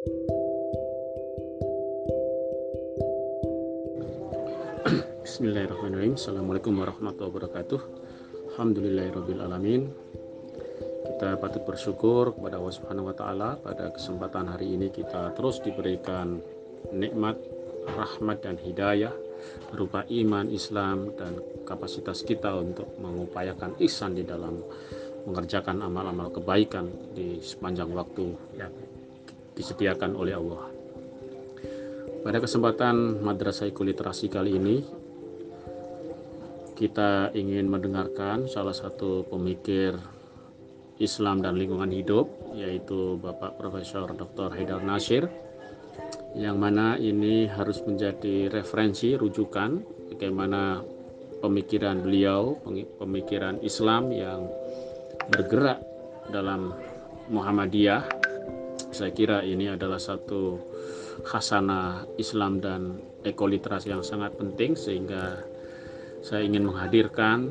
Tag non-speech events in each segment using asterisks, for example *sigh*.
Bismillahirrahmanirrahim. Assalamualaikum warahmatullahi wabarakatuh. Alhamdulillahirrahmanirrahim. Kita patut bersyukur kepada Allah Subhanahu wa taala pada kesempatan hari ini kita terus diberikan nikmat, rahmat dan hidayah berupa iman, Islam dan kapasitas kita untuk mengupayakan ihsan di dalam mengerjakan amal-amal kebaikan di sepanjang waktu yang disediakan oleh Allah. Pada kesempatan Madrasah Literasi kali ini kita ingin mendengarkan salah satu pemikir Islam dan lingkungan hidup yaitu Bapak Profesor Dr. Haidar Nasir yang mana ini harus menjadi referensi rujukan bagaimana pemikiran beliau pemikiran Islam yang bergerak dalam Muhammadiyah saya kira ini adalah satu khasana Islam dan ekoliterasi yang sangat penting sehingga saya ingin menghadirkan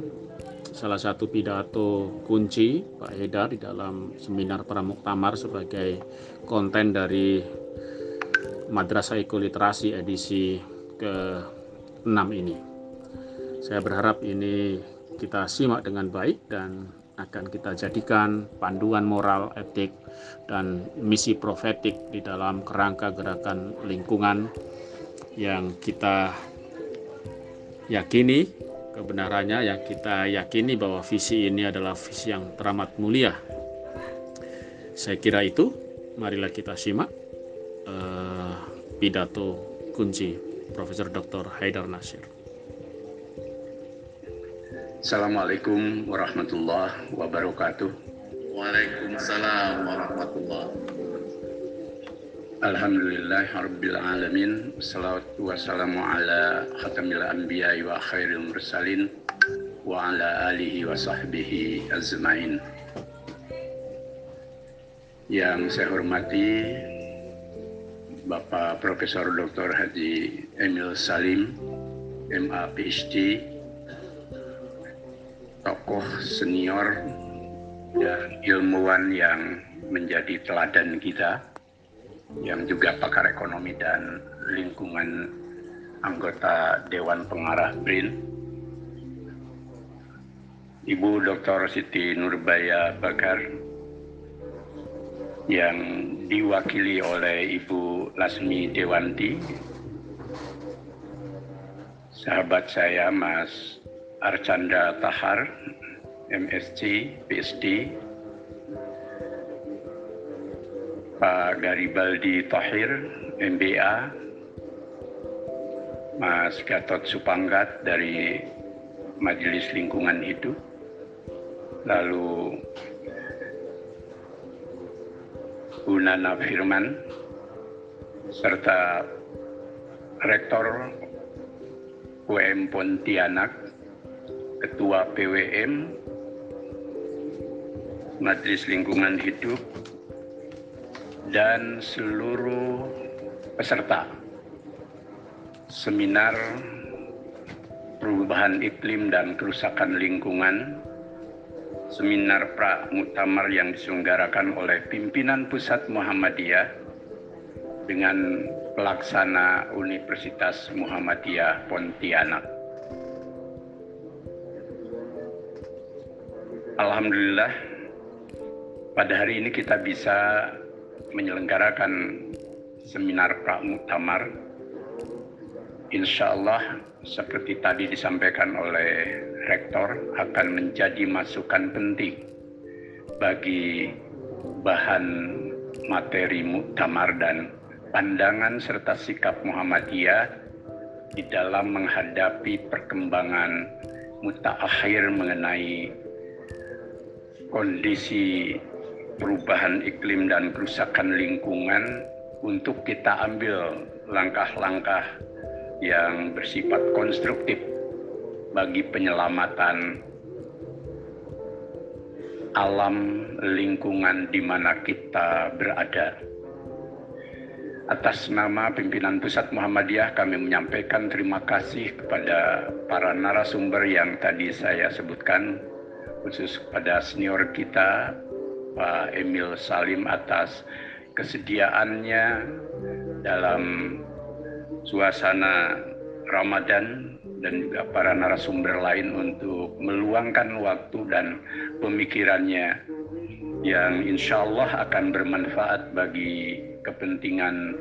salah satu pidato kunci Pak Hedar di dalam seminar Pramuktamar sebagai konten dari Madrasah Ekoliterasi edisi ke-6 ini. Saya berharap ini kita simak dengan baik dan akan kita jadikan panduan moral, etik, dan misi profetik di dalam kerangka gerakan lingkungan yang kita yakini kebenarannya yang kita yakini bahwa visi ini adalah visi yang teramat mulia. Saya kira itu, marilah kita simak uh, pidato kunci Profesor Dr. Haidar Nasir. Assalamualaikum warahmatullahi wabarakatuh. Waalaikumsalam warahmatullahi Alhamdulillah Rabbil Alamin Salatu wassalamu ala khatamil anbiya wa khairil mursalin Wa ala alihi wa sahbihi azmain Yang saya hormati Bapak Profesor Dr. Haji Emil Salim MA PhD Tokoh senior dan ilmuwan yang menjadi teladan kita yang juga pakar ekonomi dan lingkungan anggota Dewan Pengarah BRIN. Ibu Dr. Siti Nurbaya Bakar yang diwakili oleh Ibu Lasmi Dewanti, sahabat saya Mas Arcanda Tahar, MSc, PhD, Pak Garibaldi Tahir, MBA, Mas Gatot Supanggat dari Majelis Lingkungan Hidup, lalu Bu Nana Firman, serta Rektor UM Pontianak, Ketua PWM, Majelis Lingkungan Hidup, dan seluruh peserta seminar perubahan iklim dan kerusakan lingkungan seminar pra muktamar yang diselenggarakan oleh pimpinan pusat Muhammadiyah dengan pelaksana Universitas Muhammadiyah Pontianak. Alhamdulillah pada hari ini kita bisa menyelenggarakan seminar Pra Muktamar. Insya Allah seperti tadi disampaikan oleh Rektor akan menjadi masukan penting bagi bahan materi muktamar dan pandangan serta sikap Muhammadiyah di dalam menghadapi perkembangan mutaakhir mengenai kondisi perubahan iklim dan kerusakan lingkungan untuk kita ambil langkah-langkah yang bersifat konstruktif bagi penyelamatan alam lingkungan di mana kita berada. Atas nama pimpinan Pusat Muhammadiyah kami menyampaikan terima kasih kepada para narasumber yang tadi saya sebutkan khusus kepada senior kita Pak Emil Salim atas kesediaannya dalam suasana Ramadan dan juga para narasumber lain untuk meluangkan waktu dan pemikirannya yang insya Allah akan bermanfaat bagi kepentingan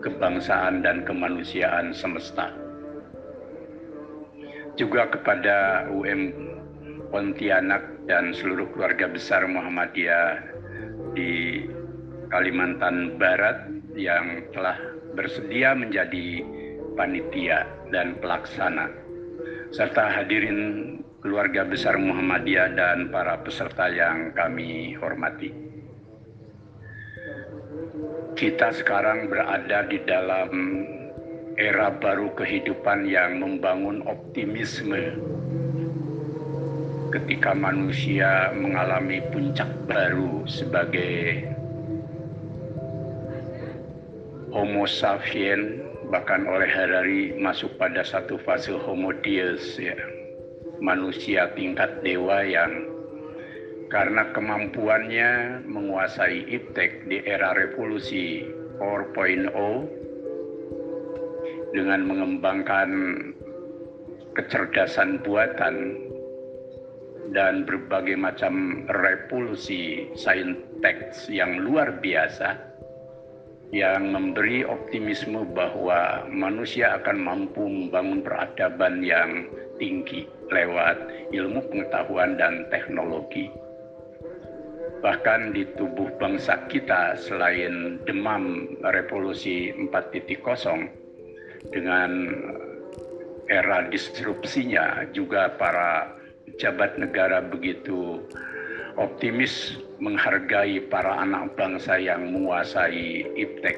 kebangsaan dan kemanusiaan semesta. Juga kepada UM Pontianak dan seluruh keluarga besar Muhammadiyah di Kalimantan Barat yang telah bersedia menjadi panitia dan pelaksana serta hadirin keluarga besar Muhammadiyah dan para peserta yang kami hormati. Kita sekarang berada di dalam era baru kehidupan yang membangun optimisme ketika manusia mengalami puncak baru sebagai Homo sapien bahkan oleh Harari masuk pada satu fase Homo Deus ya. Manusia tingkat dewa yang karena kemampuannya menguasai iptek di era revolusi 4.0 dengan mengembangkan kecerdasan buatan dan berbagai macam revolusi saintek yang luar biasa yang memberi optimisme bahwa manusia akan mampu membangun peradaban yang tinggi lewat ilmu pengetahuan dan teknologi. Bahkan di tubuh bangsa kita selain demam revolusi 4.0 dengan era disrupsinya juga para pejabat negara begitu optimis menghargai para anak bangsa yang menguasai iptek,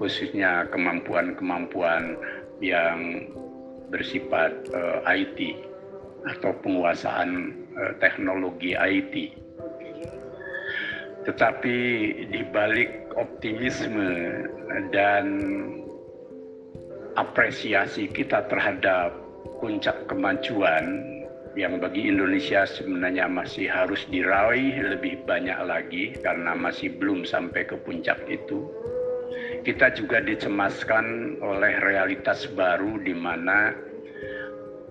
khususnya kemampuan-kemampuan yang bersifat uh, eh, IT atau penguasaan uh, teknologi IT. Tetapi di balik optimisme dan apresiasi kita terhadap puncak kemajuan yang bagi Indonesia sebenarnya masih harus diraih lebih banyak lagi karena masih belum sampai ke puncak itu. Kita juga dicemaskan oleh realitas baru di mana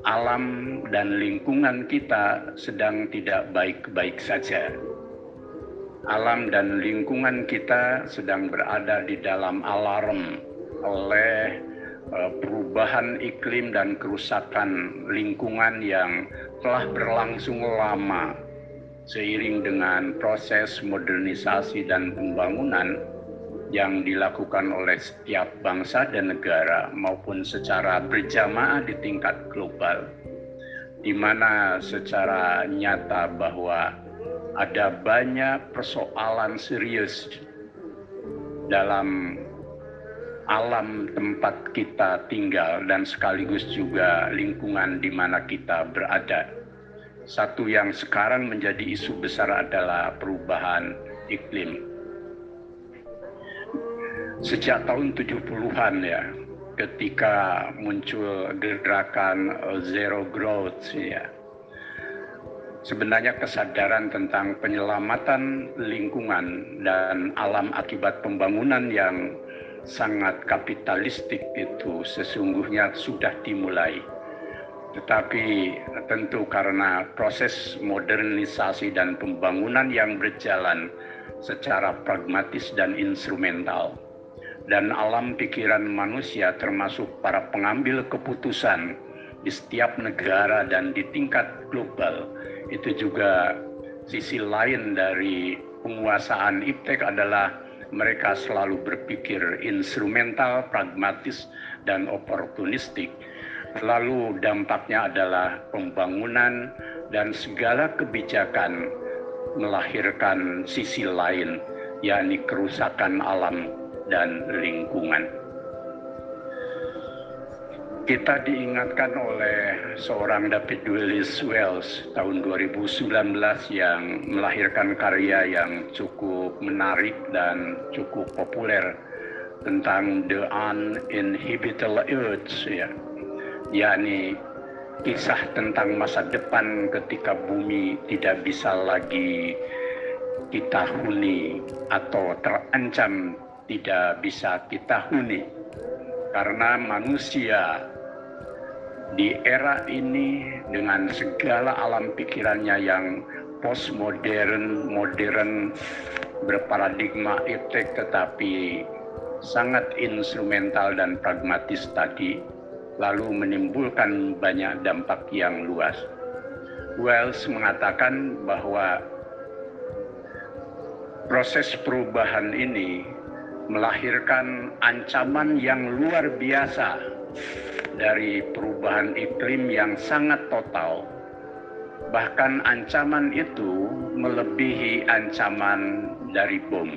alam dan lingkungan kita sedang tidak baik-baik saja. Alam dan lingkungan kita sedang berada di dalam alarm oleh Eh, perubahan iklim dan kerusakan lingkungan yang telah berlangsung lama seiring dengan proses modernisasi dan pembangunan yang dilakukan oleh setiap bangsa dan negara maupun secara berjamaah di tingkat global di mana secara nyata bahwa ada banyak persoalan serius dalam alam tempat kita tinggal dan sekaligus juga lingkungan di mana kita berada. Satu yang sekarang menjadi isu besar adalah perubahan iklim. Sejak tahun 70-an ya, ketika muncul gerakan zero growth ya, sebenarnya kesadaran tentang penyelamatan lingkungan dan alam akibat pembangunan yang sangat kapitalistik itu sesungguhnya sudah dimulai. Tetapi tentu karena proses modernisasi dan pembangunan yang berjalan secara pragmatis dan instrumental dan alam pikiran manusia termasuk para pengambil keputusan di setiap negara dan di tingkat global itu juga sisi lain dari penguasaan iptek adalah mereka selalu berpikir instrumental, pragmatis, dan oportunistik. Lalu dampaknya adalah pembangunan dan segala kebijakan melahirkan sisi lain, yakni kerusakan alam dan lingkungan kita diingatkan oleh seorang David Willis Wells tahun 2019 yang melahirkan karya yang cukup menarik dan cukup populer tentang The Uninhabitable Earth ya. Yakni kisah tentang masa depan ketika bumi tidak bisa lagi kita huni atau terancam tidak bisa kita huni. Karena manusia di era ini dengan segala alam pikirannya yang postmodern, modern, berparadigma iptek tetapi sangat instrumental dan pragmatis tadi lalu menimbulkan banyak dampak yang luas. Wells mengatakan bahwa proses perubahan ini melahirkan ancaman yang luar biasa dari perubahan iklim yang sangat total. Bahkan ancaman itu melebihi ancaman dari bom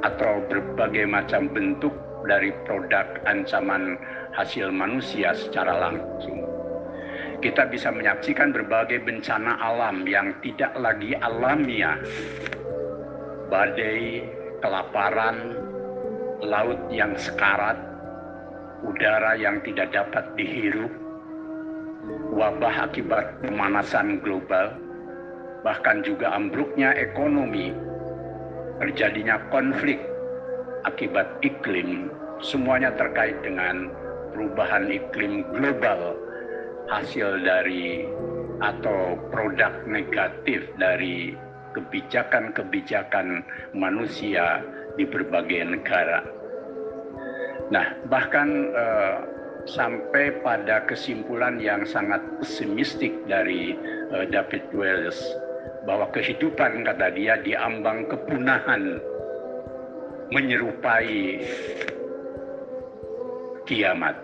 atau berbagai macam bentuk dari produk ancaman hasil manusia secara langsung. Kita bisa menyaksikan berbagai bencana alam yang tidak lagi alamiah badai, kelaparan, laut yang sekarat, udara yang tidak dapat dihirup, wabah akibat pemanasan global, bahkan juga ambruknya ekonomi, terjadinya konflik akibat iklim, semuanya terkait dengan perubahan iklim global hasil dari atau produk negatif dari kebijakan-kebijakan manusia di berbagai negara. Nah, bahkan eh, sampai pada kesimpulan yang sangat pesimistik dari eh, David Wells bahwa kehidupan kata dia diambang kepunahan menyerupai kiamat.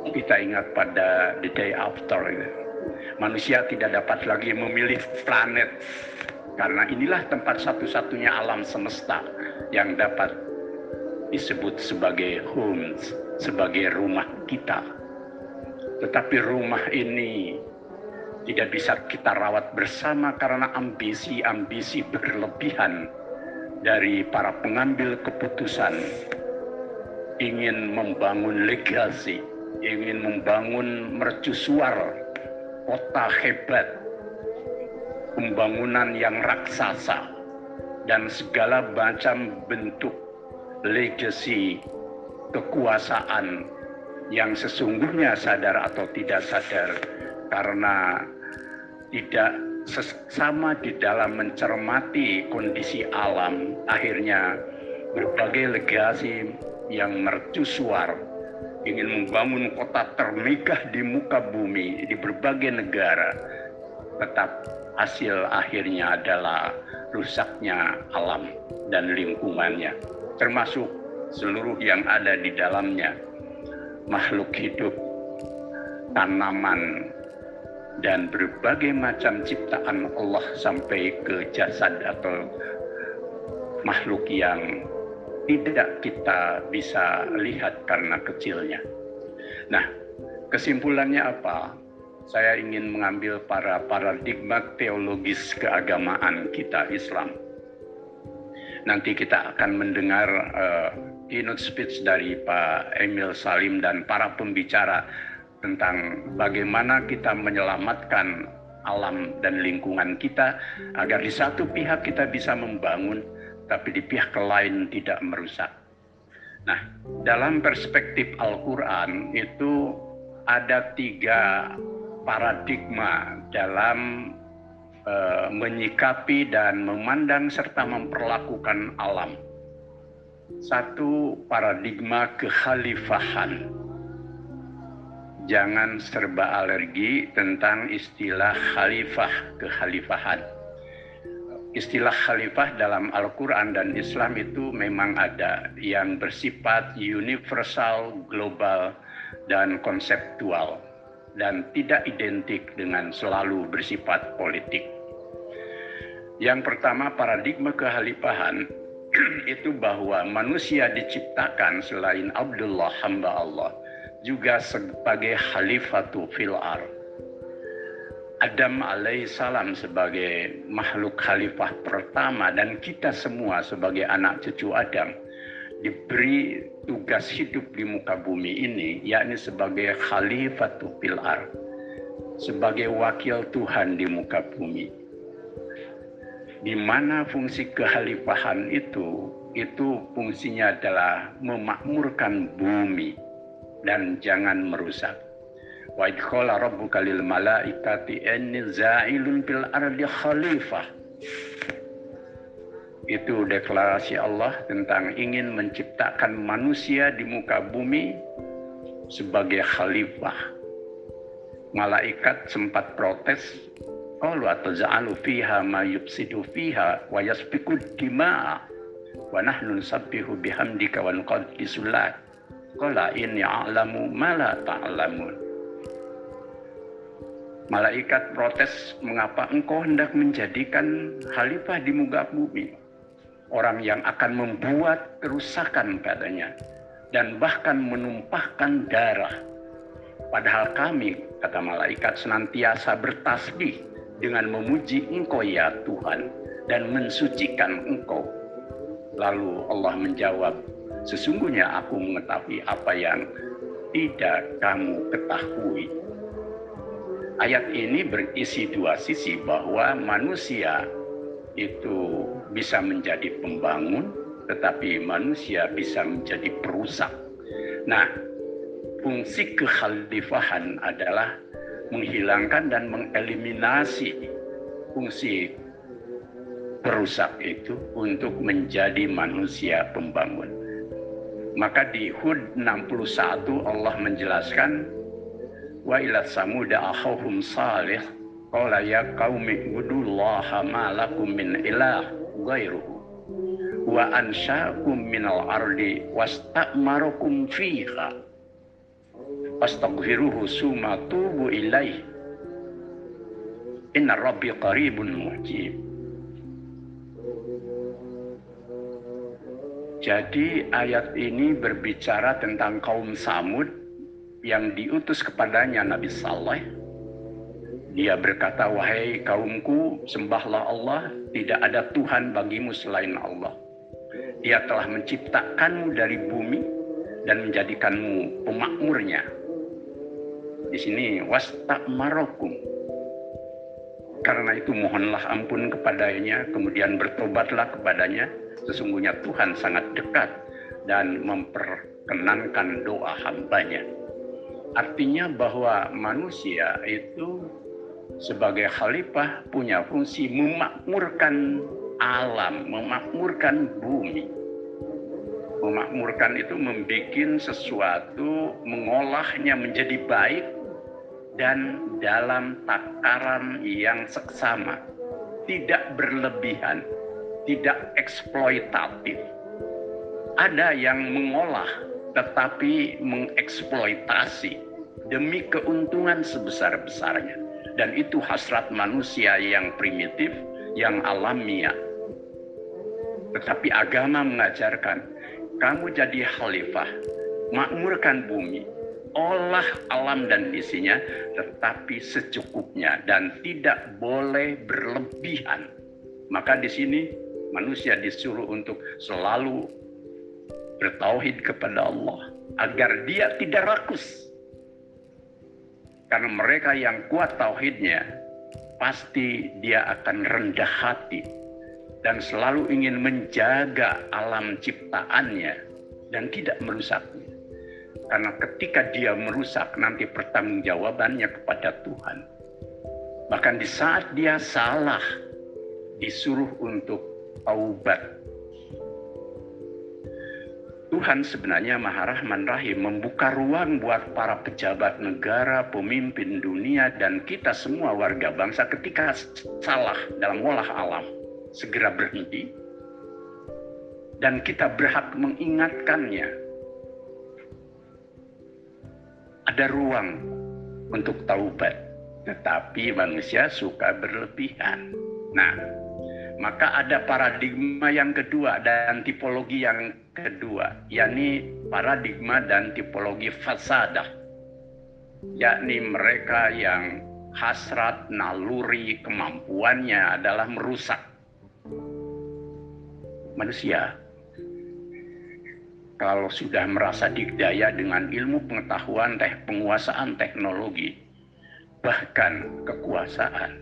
Kita ingat pada the day after itu manusia tidak dapat lagi memilih planet karena inilah tempat satu-satunya alam semesta yang dapat disebut sebagai home, sebagai rumah kita. Tetapi rumah ini tidak bisa kita rawat bersama karena ambisi-ambisi berlebihan dari para pengambil keputusan ingin membangun legasi, ingin membangun mercusuar kota hebat, pembangunan yang raksasa, dan segala macam bentuk legacy kekuasaan yang sesungguhnya sadar atau tidak sadar karena tidak sama di dalam mencermati kondisi alam akhirnya berbagai legasi yang mercusuar ingin membangun kota termegah di muka bumi di berbagai negara, tetap hasil akhirnya adalah rusaknya alam dan lingkungannya, termasuk seluruh yang ada di dalamnya, makhluk hidup, tanaman, dan berbagai macam ciptaan Allah sampai ke jasad atau makhluk yang tidak kita bisa lihat karena kecilnya. Nah, kesimpulannya apa? Saya ingin mengambil para paradigma teologis keagamaan kita Islam. Nanti kita akan mendengar uh, keynote speech dari Pak Emil Salim dan para pembicara tentang bagaimana kita menyelamatkan alam dan lingkungan kita agar di satu pihak kita bisa membangun tapi di pihak lain tidak merusak. Nah, dalam perspektif Al-Quran itu ada tiga paradigma dalam uh, menyikapi dan memandang serta memperlakukan alam. Satu paradigma kekhalifahan. Jangan serba alergi tentang istilah khalifah, kekhalifahan istilah khalifah dalam Al-Quran dan Islam itu memang ada yang bersifat universal, global, dan konseptual dan tidak identik dengan selalu bersifat politik. Yang pertama paradigma kehalifahan *clears throat* itu bahwa manusia diciptakan selain Abdullah hamba Allah juga sebagai khalifatu fil ard Adam alaihissalam sebagai makhluk khalifah pertama dan kita semua sebagai anak cucu Adam diberi tugas hidup di muka bumi ini yakni sebagai khalifah fil sebagai wakil Tuhan di muka bumi di mana fungsi kehalifahan itu itu fungsinya adalah memakmurkan bumi dan jangan merusak. Wa idkhala rabbuka lil malaikati inni za'ilun fil ardi khalifah. Itu deklarasi Allah tentang ingin menciptakan manusia di muka bumi sebagai khalifah. Malaikat sempat protes, Qalu ataza'alu fiha ma yufsidu fiha wa yasfiku dima'a wa nahnu nusabbihu bihamdika wa nuqaddisu lak. Qala inni a'lamu ma la ta'lamun. Malaikat protes, mengapa engkau hendak menjadikan khalifah di muka bumi? Orang yang akan membuat kerusakan padanya dan bahkan menumpahkan darah. Padahal kami, kata malaikat, senantiasa bertasbih dengan memuji engkau ya Tuhan dan mensucikan engkau. Lalu Allah menjawab, sesungguhnya aku mengetahui apa yang tidak kamu ketahui. Ayat ini berisi dua sisi bahwa manusia itu bisa menjadi pembangun, tetapi manusia bisa menjadi perusak. Nah, fungsi kekhalifahan adalah menghilangkan dan mengeliminasi fungsi perusak itu untuk menjadi manusia pembangun. Maka di Hud 61 Allah menjelaskan wa ila samuda akhahum salih qala ya qaumi ibudullaha ma lakum min ilah ghairuhu wa ansha'akum minal ardi wastakmarakum fiha astaghfiruhu summa tubu ilaih inna rabbi qaribun mujib Jadi ayat ini berbicara tentang kaum Samud yang diutus kepadanya Nabi Saleh. Dia berkata, wahai kaumku, sembahlah Allah, tidak ada Tuhan bagimu selain Allah. Dia telah menciptakanmu dari bumi dan menjadikanmu pemakmurnya. Di sini wastakmarokum. Karena itu mohonlah ampun kepadanya, kemudian bertobatlah kepadanya. Sesungguhnya Tuhan sangat dekat dan memperkenankan doa hambanya. Artinya bahwa manusia itu sebagai khalifah punya fungsi memakmurkan alam, memakmurkan bumi. Memakmurkan itu membuat sesuatu, mengolahnya menjadi baik dan dalam takaran yang seksama, tidak berlebihan, tidak eksploitatif. Ada yang mengolah tetapi mengeksploitasi demi keuntungan sebesar-besarnya. Dan itu hasrat manusia yang primitif, yang alamiah. Tetapi agama mengajarkan, kamu jadi khalifah, makmurkan bumi, olah alam dan isinya, tetapi secukupnya dan tidak boleh berlebihan. Maka di sini manusia disuruh untuk selalu bertauhid kepada Allah agar dia tidak rakus. Karena mereka yang kuat tauhidnya pasti dia akan rendah hati dan selalu ingin menjaga alam ciptaannya dan tidak merusaknya. Karena ketika dia merusak nanti pertanggungjawabannya kepada Tuhan. Bahkan di saat dia salah disuruh untuk taubat Tuhan sebenarnya Maha Rahman Rahim membuka ruang buat para pejabat negara, pemimpin dunia, dan kita semua warga bangsa ketika salah dalam olah alam. Segera berhenti. Dan kita berhak mengingatkannya. Ada ruang untuk taubat. Tetapi manusia suka berlebihan. Nah, maka ada paradigma yang kedua dan tipologi yang kedua, yakni paradigma dan tipologi fasadah, yakni mereka yang hasrat, naluri, kemampuannya adalah merusak manusia. Kalau sudah merasa dikdaya dengan ilmu pengetahuan, teh penguasaan teknologi, bahkan kekuasaan,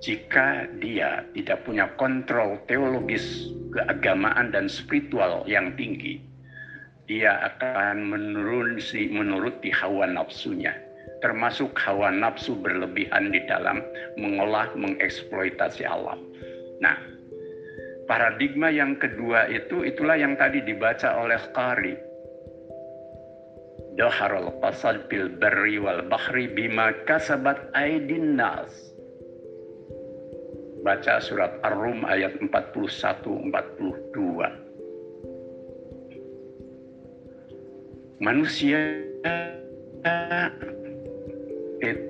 jika dia tidak punya kontrol teologis, keagamaan dan spiritual yang tinggi, dia akan menuruti, menuruti hawa nafsunya, termasuk hawa nafsu berlebihan di dalam mengolah, mengeksploitasi alam. Nah, paradigma yang kedua itu itulah yang tadi dibaca oleh Qari. Daharul qasad bil barri wal bahri bima kasabat aidin nas baca surat Ar-Rum ayat 41 42. Manusia itu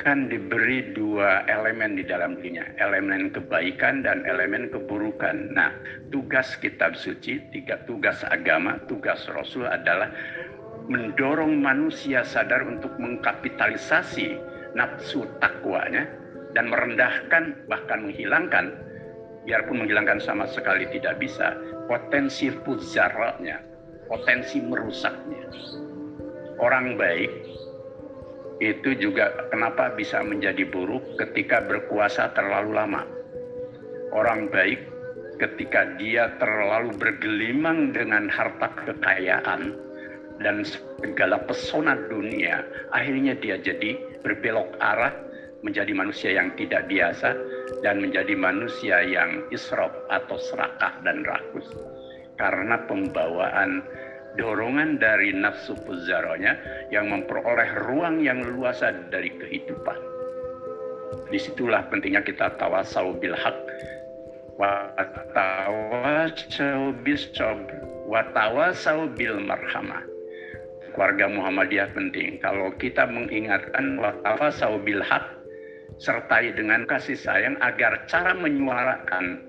kan diberi dua elemen di dalam dirinya, elemen kebaikan dan elemen keburukan. Nah, tugas kitab suci, tiga tugas agama, tugas Rasul adalah mendorong manusia sadar untuk mengkapitalisasi nafsu takwanya dan merendahkan bahkan menghilangkan biarpun menghilangkan sama sekali tidak bisa potensi puzaranya potensi merusaknya orang baik itu juga kenapa bisa menjadi buruk ketika berkuasa terlalu lama. Orang baik ketika dia terlalu bergelimang dengan harta kekayaan dan segala pesona dunia akhirnya dia jadi berbelok arah menjadi manusia yang tidak biasa dan menjadi manusia yang israf atau serakah dan rakus. Karena pembawaan dorongan dari nafsu puzaronya yang memperoleh ruang yang luasa dari kehidupan. Di situlah pentingnya kita tawasau bil haq wa tawasau bis wa tawasau bil marhamah. Keluarga Muhammadiyah penting. Kalau kita mengingatkan wa tawasau bil haq sertai dengan kasih sayang agar cara menyuarakan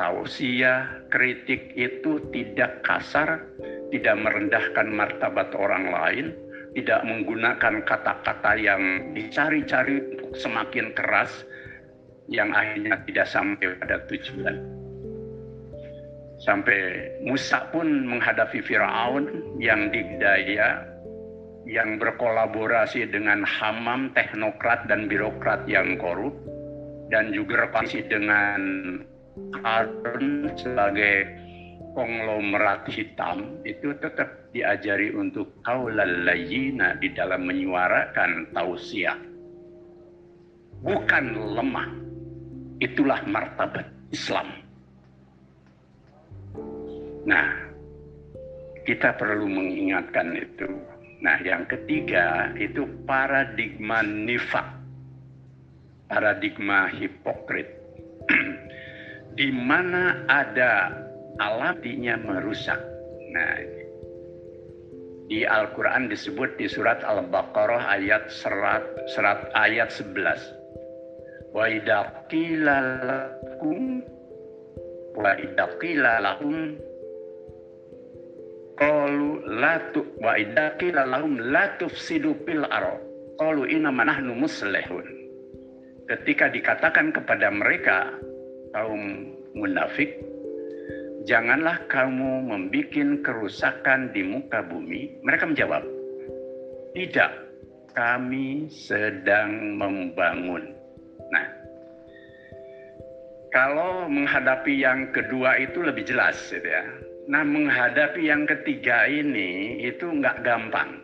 tausiah, kritik itu tidak kasar, tidak merendahkan martabat orang lain, tidak menggunakan kata-kata yang dicari-cari semakin keras yang akhirnya tidak sampai pada tujuan. Sampai Musa pun menghadapi Firaun yang digdaya yang berkolaborasi dengan hamam, teknokrat, dan birokrat yang korup, dan juga relasi dengan Harun sebagai konglomerat hitam itu tetap diajari untuk kaulal layina di dalam menyuarakan tausiah. Bukan lemah. Itulah martabat Islam. Nah, kita perlu mengingatkan itu. Nah, yang ketiga itu paradigma nifak. Paradigma hipokrit. *clears throat* Di mana ada alatinya merusak. Nah, di Al-Quran disebut di surat Al-Baqarah ayat serat, serat ayat 11. Wa idza qila lakum wa idza qila lahum qalu la tu wa idza qila lahum la tufsidu fil ardh qalu inna nahnu muslihun ketika dikatakan kepada mereka kaum munafik janganlah kamu membuat kerusakan di muka bumi. Mereka menjawab tidak kami sedang membangun. Nah kalau menghadapi yang kedua itu lebih jelas gitu ya. Nah menghadapi yang ketiga ini itu nggak gampang.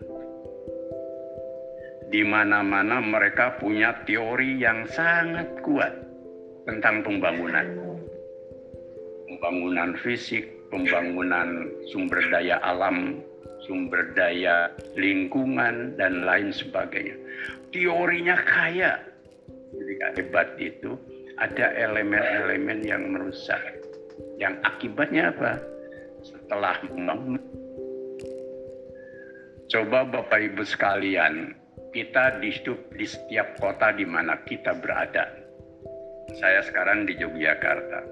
Di mana-mana mereka punya teori yang sangat kuat tentang pembangunan. Pembangunan fisik, pembangunan sumber daya alam, sumber daya lingkungan, dan lain sebagainya. Teorinya kaya. Jadi hebat itu ada elemen-elemen yang merusak. Yang akibatnya apa? setelah membangun. Coba Bapak Ibu sekalian, kita hidup di setiap kota di mana kita berada. Saya sekarang di Yogyakarta.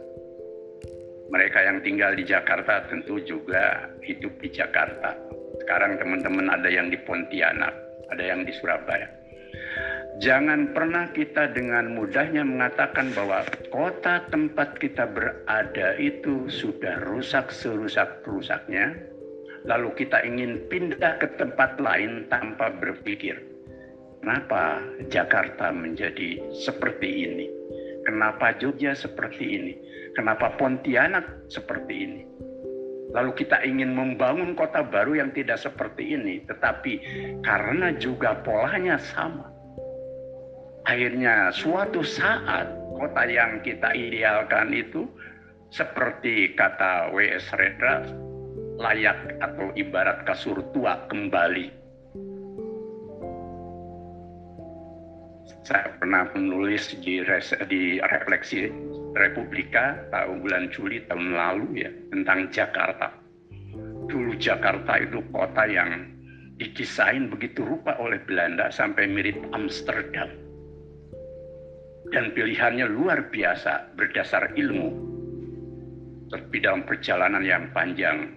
Mereka yang tinggal di Jakarta tentu juga hidup di Jakarta. Sekarang teman-teman ada yang di Pontianak, ada yang di Surabaya Jangan pernah kita dengan mudahnya mengatakan bahwa kota tempat kita berada itu sudah rusak serusak-rusaknya, lalu kita ingin pindah ke tempat lain tanpa berpikir, kenapa Jakarta menjadi seperti ini? Kenapa Jogja seperti ini? Kenapa Pontianak seperti ini? Lalu kita ingin membangun kota baru yang tidak seperti ini, tetapi karena juga polanya sama. Akhirnya suatu saat kota yang kita idealkan itu seperti kata W.S. Redra layak atau ibarat kasur tua kembali. Saya pernah menulis di, res, di refleksi Republika tahun bulan Juli tahun lalu ya tentang Jakarta. Dulu Jakarta itu kota yang dikisahin begitu rupa oleh Belanda sampai mirip Amsterdam. Dan pilihannya luar biasa berdasar ilmu. Tapi dalam perjalanan yang panjang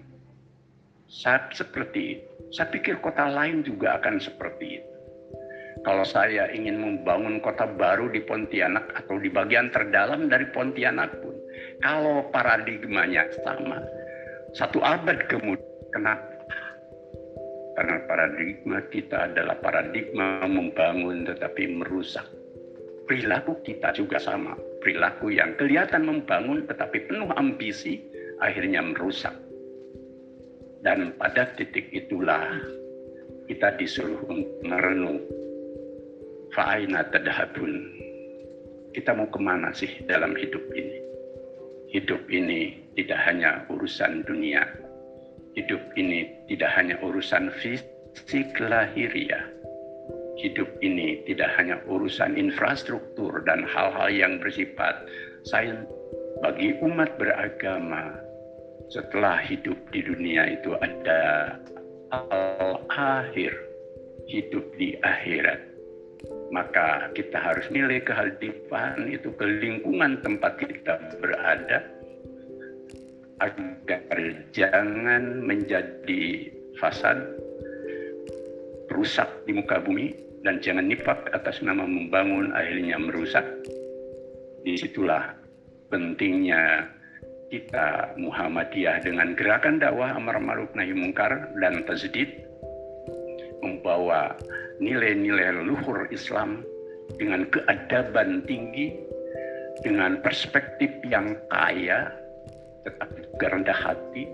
saat seperti itu. Saya pikir kota lain juga akan seperti itu. Kalau saya ingin membangun kota baru di Pontianak atau di bagian terdalam dari Pontianak pun, kalau paradigmanya sama, satu abad kemudian, kenapa? Karena paradigma kita adalah paradigma membangun tetapi merusak. Perilaku kita juga sama, perilaku yang kelihatan membangun tetapi penuh ambisi, akhirnya merusak dan pada titik itulah kita disuruh merenung. Fa'aina tadhabun. Kita mau ke mana sih dalam hidup ini? Hidup ini tidak hanya urusan dunia. Hidup ini tidak hanya urusan fisik lahiriah. Hidup ini tidak hanya urusan infrastruktur dan hal-hal yang bersifat sains bagi umat beragama setelah hidup di dunia itu ada al-akhir, hidup di akhirat. Maka kita harus milih kehadipan itu ke lingkungan tempat kita berada agar jangan menjadi fasad rusak di muka bumi dan jangan nifak atas nama membangun akhirnya merusak. Di situlah pentingnya kita Muhammadiyah dengan gerakan dakwah amar ma'ruf nahi mungkar dan tajdid membawa nilai-nilai luhur Islam dengan keadaban tinggi dengan perspektif yang kaya tetapi juga rendah hati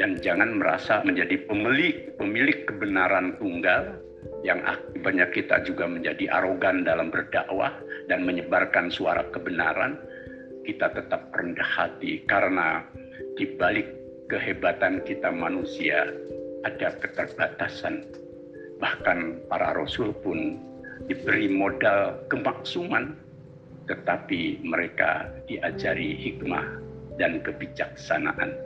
dan jangan merasa menjadi pemilik pemilik kebenaran tunggal yang akibatnya kita juga menjadi arogan dalam berdakwah dan menyebarkan suara kebenaran kita tetap rendah hati karena di balik kehebatan kita manusia ada keterbatasan. Bahkan para rasul pun diberi modal kemaksuman, tetapi mereka diajari hikmah dan kebijaksanaan.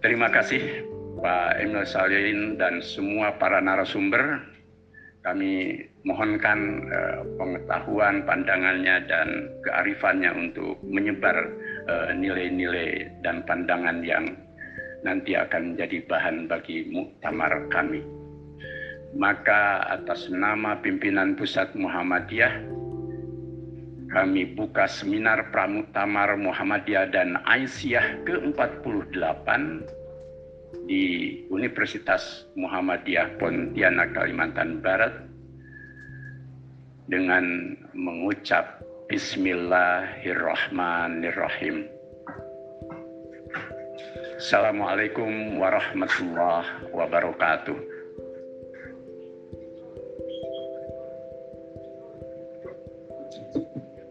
Terima kasih Pak Emil Salihin dan semua para narasumber kami mohonkan uh, pengetahuan, pandangannya dan kearifannya untuk menyebar eh, nilai-nilai dan pandangan yang nanti akan menjadi bahan bagi muktamar kami. Maka atas nama pimpinan Pusat Muhammadiyah kami buka seminar Pramuktamar Muhammadiyah dan Aisyah ke-48 di Universitas Muhammadiyah Pontianak Kalimantan Barat dengan mengucap Bismillahirrahmanirrahim. Assalamualaikum warahmatullahi wabarakatuh.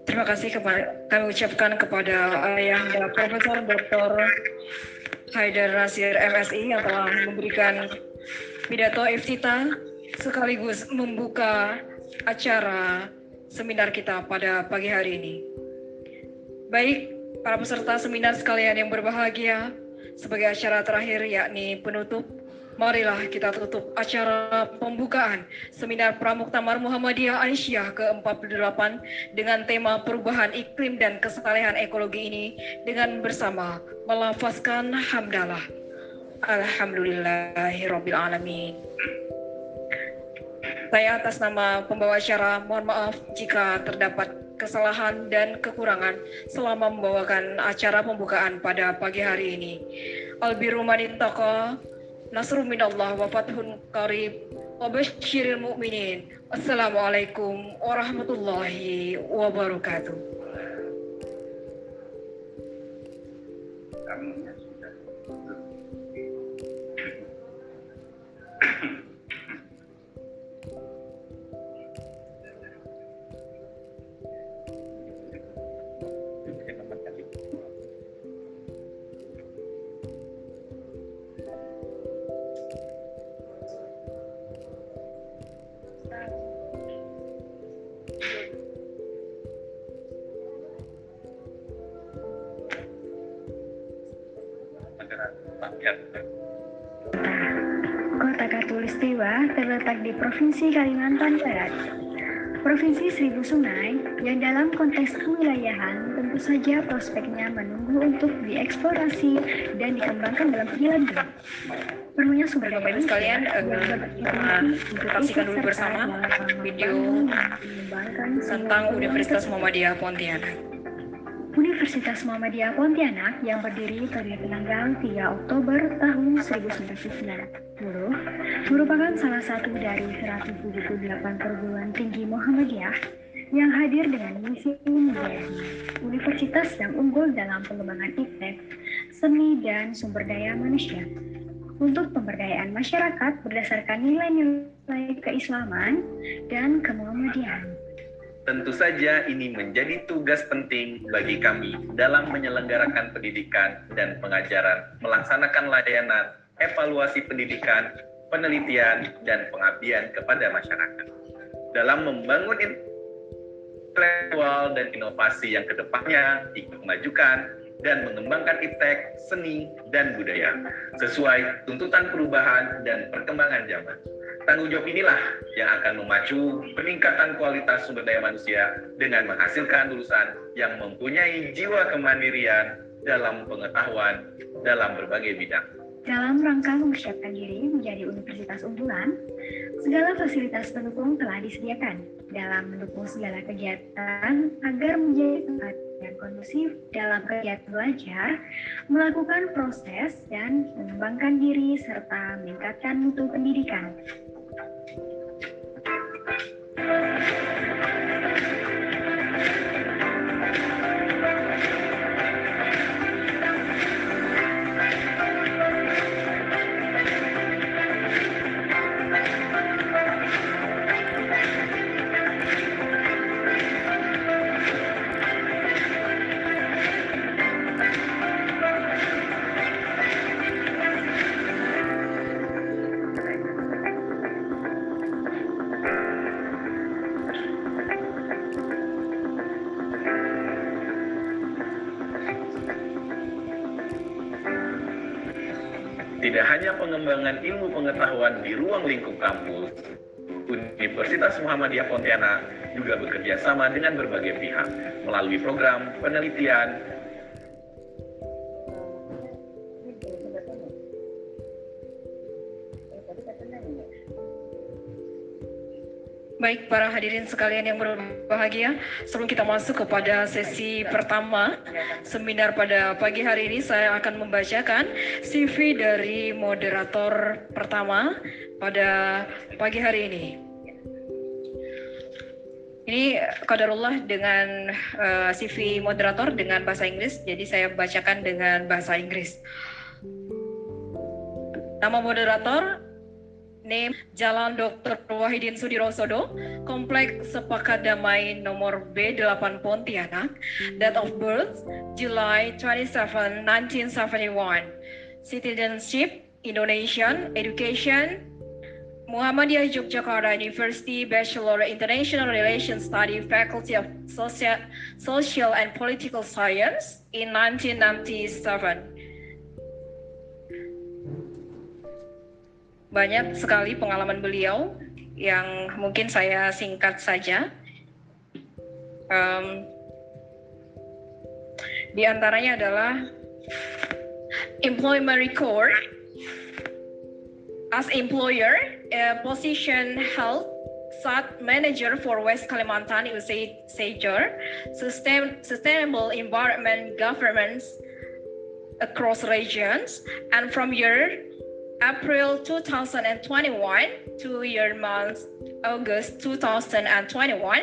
Terima kasih kami ucapkan kepada Ayahanda Profesor Dr. Haidar Nasir MSI yang telah memberikan pidato iftitah sekaligus membuka acara seminar kita pada pagi hari ini. Baik, para peserta seminar sekalian yang berbahagia, sebagai acara terakhir yakni penutup Marilah kita tutup acara pembukaan seminar Pramuktamar Muhammadiyah Aisyah ke-48 dengan tema perubahan iklim dan kesalehan ekologi ini dengan bersama melafazkan hamdalah. Alhamdulillahirabbil alamin. Saya atas nama pembawa acara mohon maaf jika terdapat kesalahan dan kekurangan selama membawakan acara pembukaan pada pagi hari ini. Albiru manitaka Nasrul minallah wa fathun qarib wa basyiril mu'minin. Assalamualaikum warahmatullahi wabarakatuh. Provinsi Kalimantan Barat. Provinsi Seribu Sungai yang dalam konteks kewilayahan tentu saja prospeknya menunggu untuk dieksplorasi dan dikembangkan dalam penyelenggara. Perlunya sumber daya sekalian, uh, saksikan dulu bersama video tentang Universitas Muhammadiyah Pontianak. Universitas Muhammadiyah Pontianak yang berdiri pada tanggal 3 Oktober tahun 1990 merupakan salah satu dari 178 perguruan tinggi Muhammadiyah yang hadir dengan misi menjadi universitas yang unggul dalam pengembangan iptek, seni, dan sumber daya manusia untuk pemberdayaan masyarakat berdasarkan nilai-nilai keislaman dan kemuhammadiyahan. Tentu saja ini menjadi tugas penting bagi kami dalam menyelenggarakan pendidikan dan pengajaran, melaksanakan layanan, evaluasi pendidikan, penelitian, dan pengabdian kepada masyarakat. Dalam membangun intelektual dan inovasi yang ke depannya ikut memajukan dan mengembangkan iptek, seni, dan budaya sesuai tuntutan perubahan dan perkembangan zaman. Tanggung jawab inilah yang akan memacu peningkatan kualitas sumber daya manusia dengan menghasilkan lulusan yang mempunyai jiwa kemandirian dalam pengetahuan dalam berbagai bidang. Dalam rangka mempersiapkan diri menjadi universitas unggulan, segala fasilitas pendukung telah disediakan dalam mendukung segala kegiatan agar menjadi tempat yang kondusif dalam kegiatan belajar, melakukan proses dan mengembangkan diri serta meningkatkan mutu pendidikan. Tidak di ruang lingkup kampus, Universitas Muhammadiyah Pontianak juga bekerja sama dengan berbagai pihak melalui program penelitian, Baik para hadirin sekalian yang berbahagia, sebelum kita masuk kepada sesi pertama seminar pada pagi hari ini, saya akan membacakan CV dari moderator pertama pada pagi hari ini. Ini kadarullah dengan eh, CV moderator dengan bahasa Inggris, jadi saya bacakan dengan bahasa Inggris. Nama moderator Name Jalan Dr. Wahidin Sudirosodo, Komplek Sepakat Damai nomor B8 Pontianak, Date of birth July 27, 1971. Citizenship Indonesian, Education Muhammadiyah Yogyakarta University Bachelor International Relations Study Faculty of Social, Social and Political Science in 1997. Banyak sekali pengalaman beliau yang mungkin saya singkat saja. Um, di antaranya adalah employment record. As employer, a position held SAT manager for West Kalimantan, USA sustain, sustainable environment governments across regions, and from year April 2021 to year month August 2021.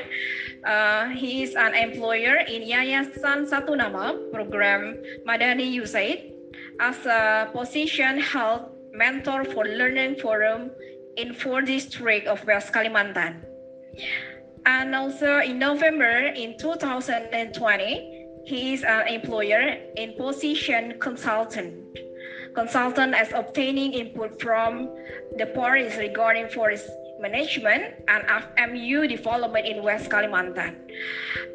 Uh, he is an employer in Yayasan Satu Nama program Madani USAID as a position health mentor for learning forum in four district of West Kalimantan. And also in November in 2020, he is an employer in position consultant consultant as obtaining input from the parties regarding forest management and FMU development in West Kalimantan.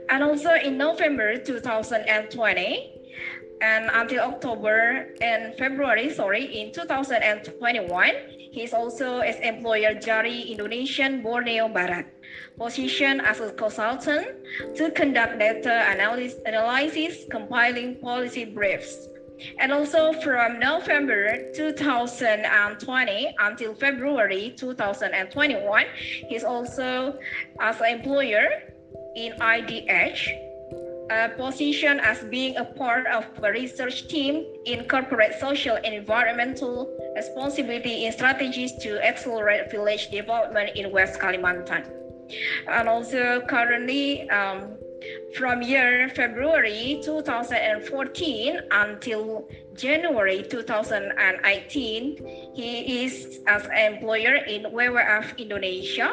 And also in November 2020, and until October and February, sorry, in 2021, he is also as employer Jari Indonesian Borneo Barat, position as a consultant to conduct data analysis, analysis compiling policy briefs. And also from November 2020 until February 2021, he's also as an employer in IDH uh, position as being a part of a research team in corporate social and environmental responsibility in strategies to accelerate village development in West Kalimantan. And also currently um, from year February 2014 until January 2018, he is as employer in WWF Indonesia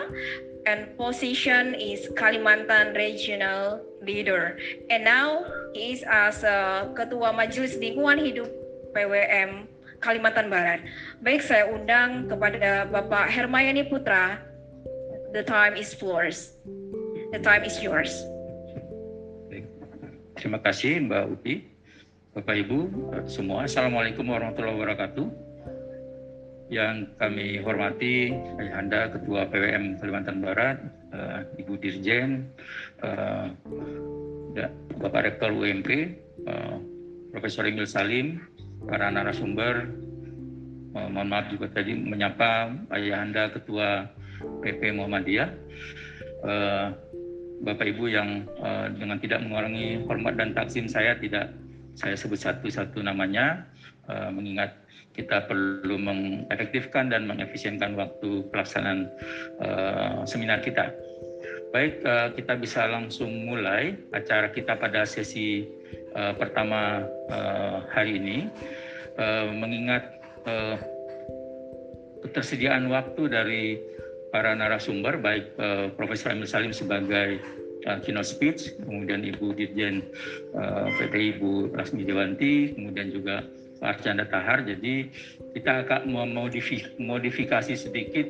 and position is Kalimantan Regional Leader. And now he is as a Ketua Majelis Lingkungan Hidup PWM Kalimantan Barat. Baik, saya undang kepada Bapak Hermayani Putra. The time is yours. The time is yours. Terima kasih Mbak Upi, Bapak Ibu semua. Assalamualaikum warahmatullahi wabarakatuh. Yang kami hormati Ayahanda Ketua PWM Kalimantan Barat, uh, Ibu Dirjen, uh, Bapak Rektor UMP, eh, Profesor Emil Salim, para narasumber, mohon maaf juga tadi menyapa Ayahanda Ketua PP Muhammadiyah. Bapak Ibu yang uh, dengan tidak mengurangi hormat dan taksim saya tidak saya sebut satu-satu namanya uh, mengingat kita perlu mengefektifkan dan mengefisienkan waktu pelaksanaan uh, seminar kita. Baik, uh, kita bisa langsung mulai acara kita pada sesi uh, pertama uh, hari ini. Uh, mengingat uh, ketersediaan waktu dari para narasumber baik uh, Profesor Emil Salim sebagai uh, keynote speech, kemudian Ibu Dirjen uh, PT Ibu Rasmi Dewanti, kemudian juga Pak Arcanda Tahar. Jadi kita akan memodifikasi sedikit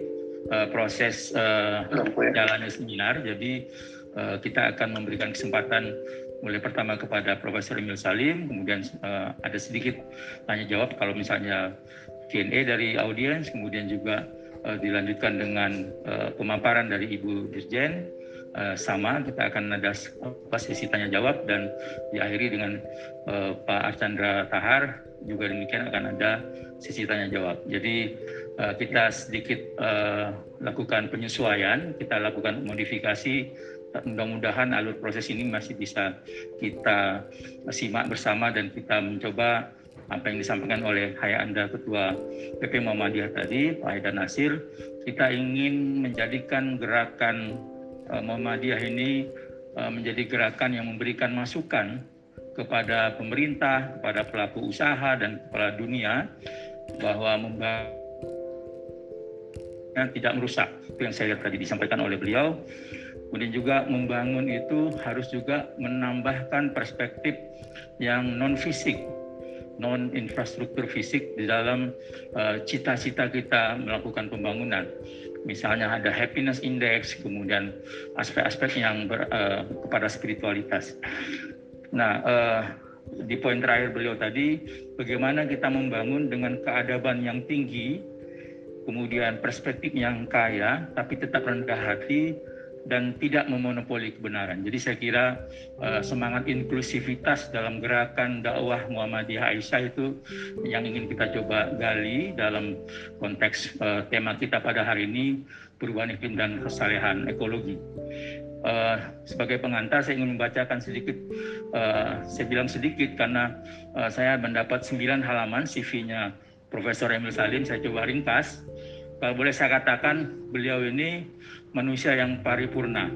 uh, proses uh, jalannya seminar. Jadi uh, kita akan memberikan kesempatan mulai pertama kepada Profesor Emil Salim, kemudian uh, ada sedikit tanya jawab kalau misalnya Q&A dari audiens, kemudian juga dilanjutkan dengan uh, pemaparan dari Ibu Dirjen. Uh, sama kita akan ada sesi tanya jawab dan diakhiri dengan uh, Pak Archandra Tahar. Juga demikian akan ada sesi tanya jawab. Jadi uh, kita sedikit uh, lakukan penyesuaian, kita lakukan modifikasi. Mudah-mudahan alur proses ini masih bisa kita simak bersama dan kita mencoba apa yang disampaikan oleh Hayat Anda Ketua PP Muhammadiyah tadi, Pak Haidar Nasir, kita ingin menjadikan gerakan uh, Muhammadiyah ini uh, menjadi gerakan yang memberikan masukan kepada pemerintah, kepada pelaku usaha dan kepala dunia bahwa membangun tidak merusak. Itu yang saya lihat tadi disampaikan oleh beliau. Kemudian juga membangun itu harus juga menambahkan perspektif yang non fisik non infrastruktur fisik di dalam uh, cita-cita uh, kita melakukan pembangunan. Misalnya ada happiness index, kemudian aspek-aspek yang ber, uh, kepada spiritualitas. Nah, uh, di poin terakhir beliau tadi, bagaimana kita membangun dengan keadaban yang tinggi, kemudian perspektif yang kaya, tapi tetap rendah hati, dan tidak memonopoli kebenaran. Jadi saya kira uh, semangat inklusivitas dalam gerakan dakwah Muhammadiyah Aisyah itu yang ingin kita coba gali dalam konteks uh, tema kita pada hari ini perubahan iklim dan kesalehan ekologi. Uh, sebagai pengantar saya ingin membacakan sedikit, uh, saya bilang sedikit karena uh, saya mendapat 9 halaman CV-nya Profesor Emil Salim, saya coba ringkas. Kalau boleh saya katakan beliau ini manusia yang paripurna.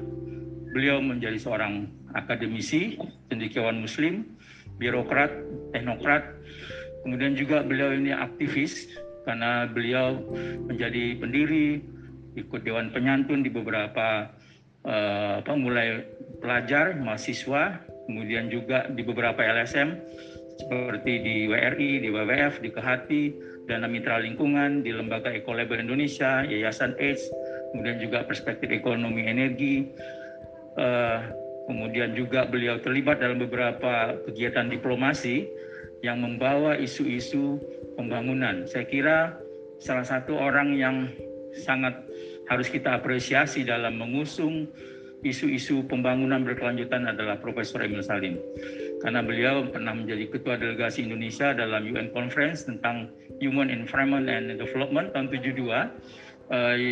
Beliau menjadi seorang akademisi, cendekiawan muslim, birokrat, teknokrat, kemudian juga beliau ini aktivis karena beliau menjadi pendiri, ikut dewan penyantun di beberapa uh, apa mulai pelajar, mahasiswa, kemudian juga di beberapa LSM seperti di WRI, di WWF, di Kehati, Dana Mitra Lingkungan, di Lembaga Ekolabel Indonesia, Yayasan AIDS, kemudian juga perspektif ekonomi energi, uh, kemudian juga beliau terlibat dalam beberapa kegiatan diplomasi yang membawa isu-isu pembangunan. Saya kira salah satu orang yang sangat harus kita apresiasi dalam mengusung isu-isu pembangunan berkelanjutan adalah Profesor Emil Salim. Karena beliau pernah menjadi ketua delegasi Indonesia dalam UN Conference tentang Human Environment and Development tahun 72 uh, eh,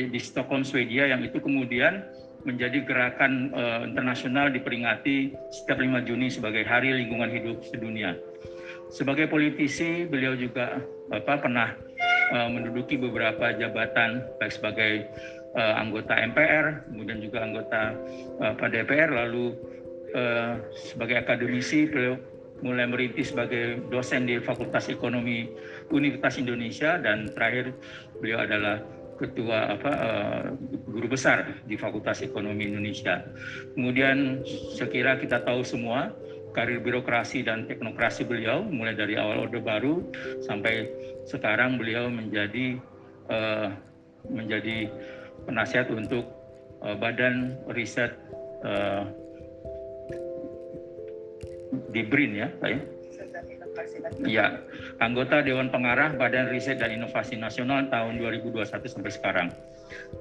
di Stockholm, Swedia yang itu kemudian menjadi gerakan uh, internasional diperingati setiap 5 Juni sebagai Hari Lingkungan Hidup Sedunia. Sebagai politisi, beliau juga apa, pernah uh, menduduki beberapa jabatan baik sebagai uh, anggota MPR, kemudian juga anggota uh, DPR, lalu uh, sebagai akademisi beliau mulai merintis sebagai dosen di Fakultas Ekonomi Universitas Indonesia dan terakhir beliau adalah ketua apa uh, guru besar di Fakultas Ekonomi Indonesia. Kemudian sekira kita tahu semua karir birokrasi dan teknokrasi beliau mulai dari awal Orde Baru sampai sekarang beliau menjadi uh, menjadi penasihat untuk uh, Badan Riset uh, di BRIN ya, Pak ya. Ya, anggota Dewan Pengarah Badan Riset dan Inovasi Nasional tahun 2021 sampai sekarang.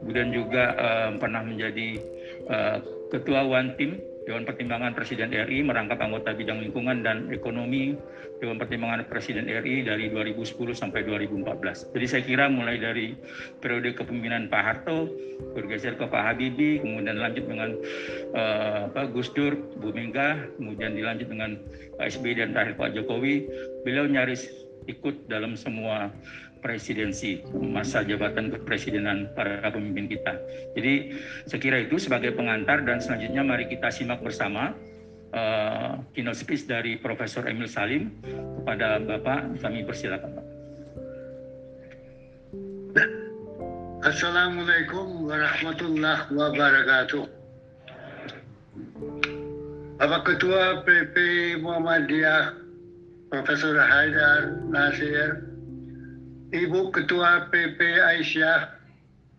Kemudian juga uh, pernah menjadi uh, Ketua One Team Dewan Pertimbangan Presiden RI merangkap anggota bidang lingkungan dan ekonomi Dewan Pertimbangan Presiden RI dari 2010 sampai 2014. Jadi saya kira mulai dari periode kepemimpinan Pak Harto bergeser ke Pak Habibie, kemudian lanjut dengan uh, Pak Gus Dur, Bu Mega, kemudian dilanjut dengan Pak SBY dan terakhir Pak Jokowi, beliau nyaris ikut dalam semua presidensi masa jabatan kepresidenan para pemimpin kita. Jadi saya kira itu sebagai pengantar dan selanjutnya mari kita simak bersama uh, keynote speech dari Profesor Emil Salim kepada Bapak kami persilakan Pak. Assalamualaikum warahmatullahi wabarakatuh. Bapak Ketua PP Muhammadiyah Profesor Haidar Nasir Ibu Ketua PP Aisyah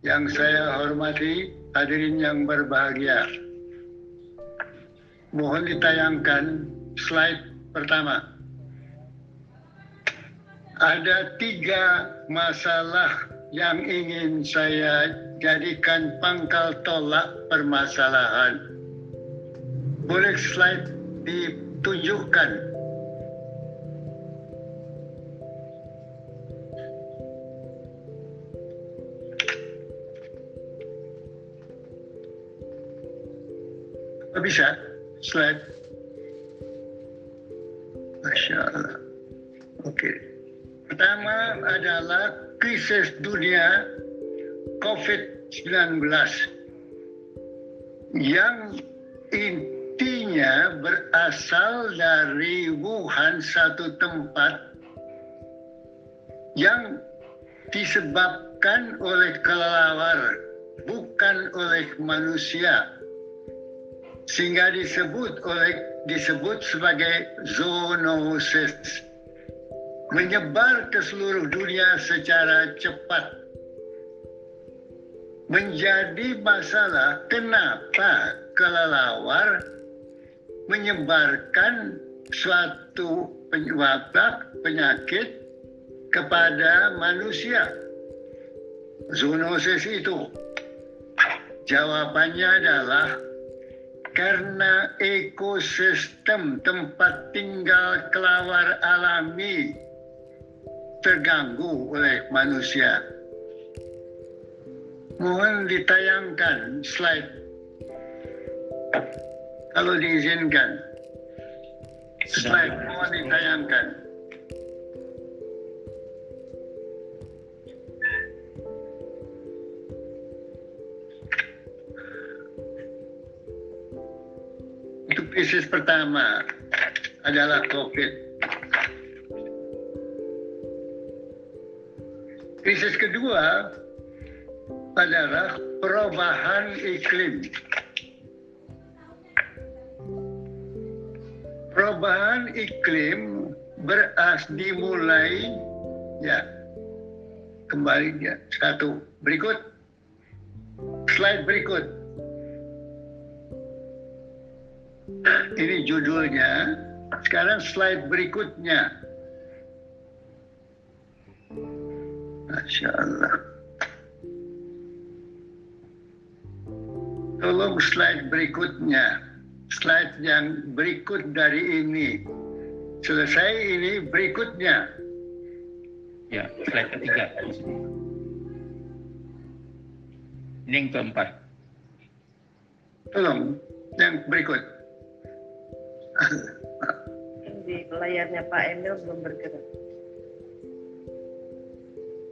yang saya hormati, hadirin yang berbahagia. Mohon ditayangkan slide pertama. Ada tiga masalah yang ingin saya jadikan pangkal tolak permasalahan. Boleh slide ditunjukkan bisa slide. Masya Allah oke. Okay. pertama adalah krisis dunia COVID-19 yang intinya berasal dari Wuhan satu tempat yang disebabkan oleh kelelawar bukan oleh manusia sehingga disebut oleh disebut sebagai zoonosis. Menyebar ke seluruh dunia secara cepat. Menjadi masalah kenapa kelelawar menyebarkan suatu penyebab penyakit kepada manusia. Zoonosis itu. Jawabannya adalah karena ekosistem tempat tinggal kelawar alami terganggu oleh manusia. Mohon ditayangkan slide kalau diizinkan. Slide mohon ditayangkan. Krisis pertama adalah COVID. Krisis kedua adalah perubahan iklim. Perubahan iklim beras dimulai ya kembali ya satu berikut slide berikut Ini judulnya. Sekarang slide berikutnya. Masya Allah. Tolong slide berikutnya. Slide yang berikut dari ini. Selesai ini berikutnya. Ya, slide ketiga. Ini yang keempat. Tolong, yang berikut. Di layarnya Pak Emil belum bergerak.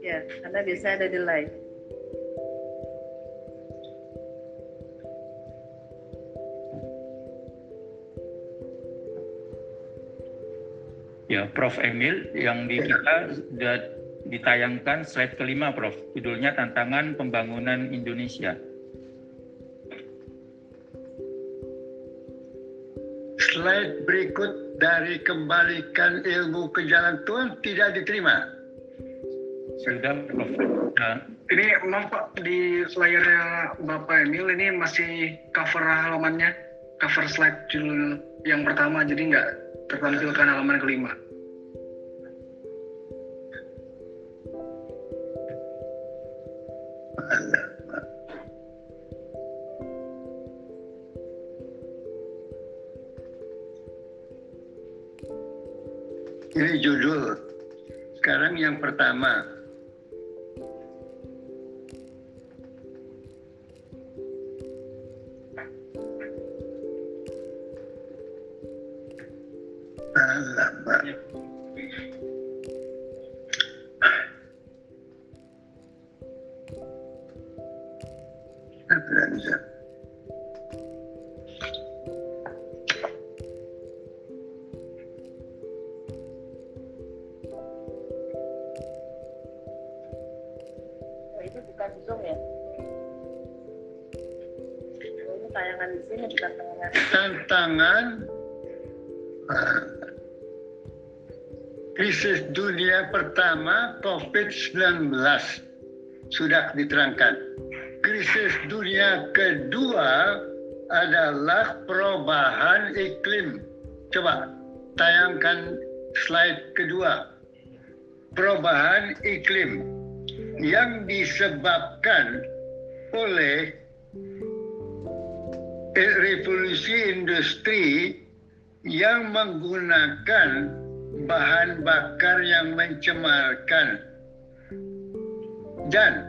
Ya, karena biasanya ada delay. Ya, Prof. Emil, yang di kita sudah ditayangkan slide kelima, Prof. Judulnya Tantangan Pembangunan Indonesia. Slide berikut dari kembalikan ilmu ke jalan Tuhan tidak diterima. Sudah, Prof. Nah, Ini maaf Pak, di layarnya Bapak Emil ini masih cover halamannya, cover slide judul yang pertama, jadi nggak tertampilkan halaman kelima. Ini judul. Sekarang yang pertama. Alamak. Krisis dunia pertama COVID-19 sudah diterangkan. Krisis dunia kedua adalah perubahan iklim. Coba tayangkan slide kedua. Perubahan iklim yang disebabkan oleh revolusi industri yang menggunakan bahan bakar yang mencemarkan dan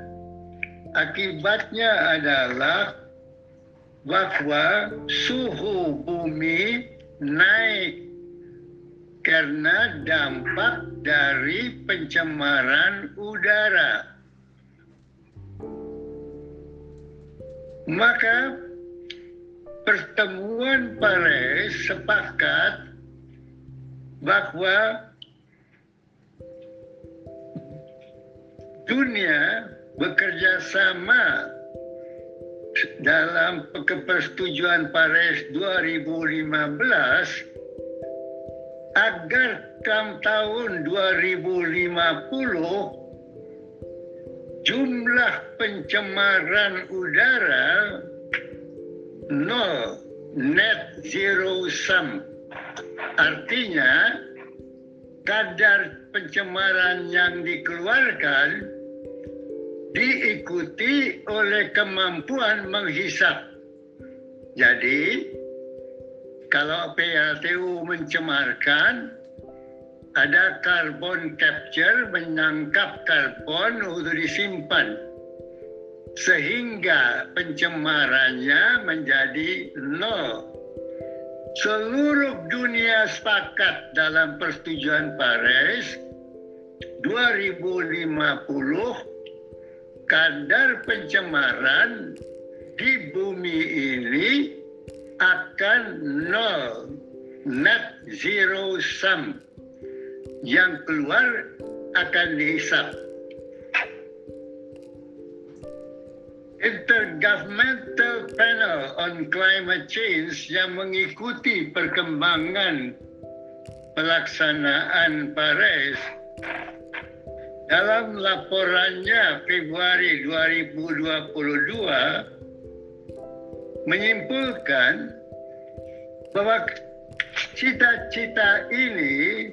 akibatnya adalah bahwa suhu bumi naik karena dampak dari pencemaran udara. Maka pertemuan Paris sepakat bahwa dunia bekerja sama dalam persetujuan Paris 2015 agar tahun 2050 jumlah pencemaran udara nol net zero sum artinya kadar pencemaran yang dikeluarkan diikuti oleh kemampuan menghisap jadi kalau PLTU mencemarkan ada carbon capture menangkap karbon untuk disimpan sehingga pencemarannya menjadi nol. Seluruh dunia sepakat dalam persetujuan Paris 2050 kadar pencemaran di bumi ini akan nol net zero sum. Yang keluar akan dihisap Intergovernmental Panel on Climate Change yang mengikuti perkembangan pelaksanaan Paris dalam laporannya Februari 2022 menyimpulkan bahwa cita-cita ini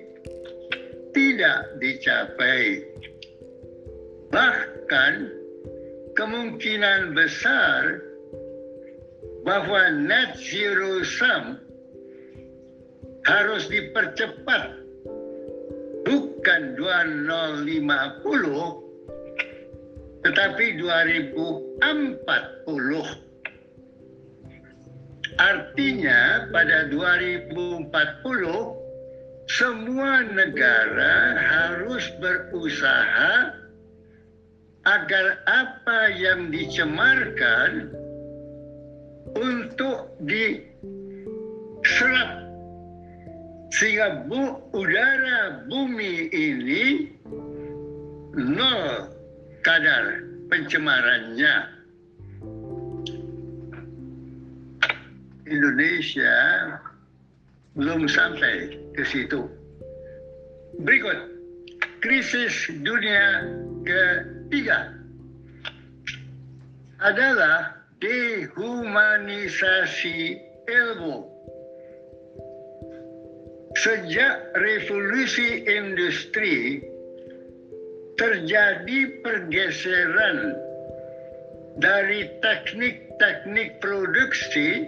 tidak dicapai. Bahkan kemungkinan besar bahwa net zero sum harus dipercepat. Bukan 2050 tetapi 2040 artinya pada 2040 semua negara harus berusaha agar apa yang dicemarkan untuk diserap sehingga bu, udara bumi ini nol kadar pencemarannya. Indonesia belum sampai ke situ. Berikut, krisis dunia ketiga adalah dehumanisasi ilmu. Sejak revolusi industri terjadi pergeseran dari teknik-teknik produksi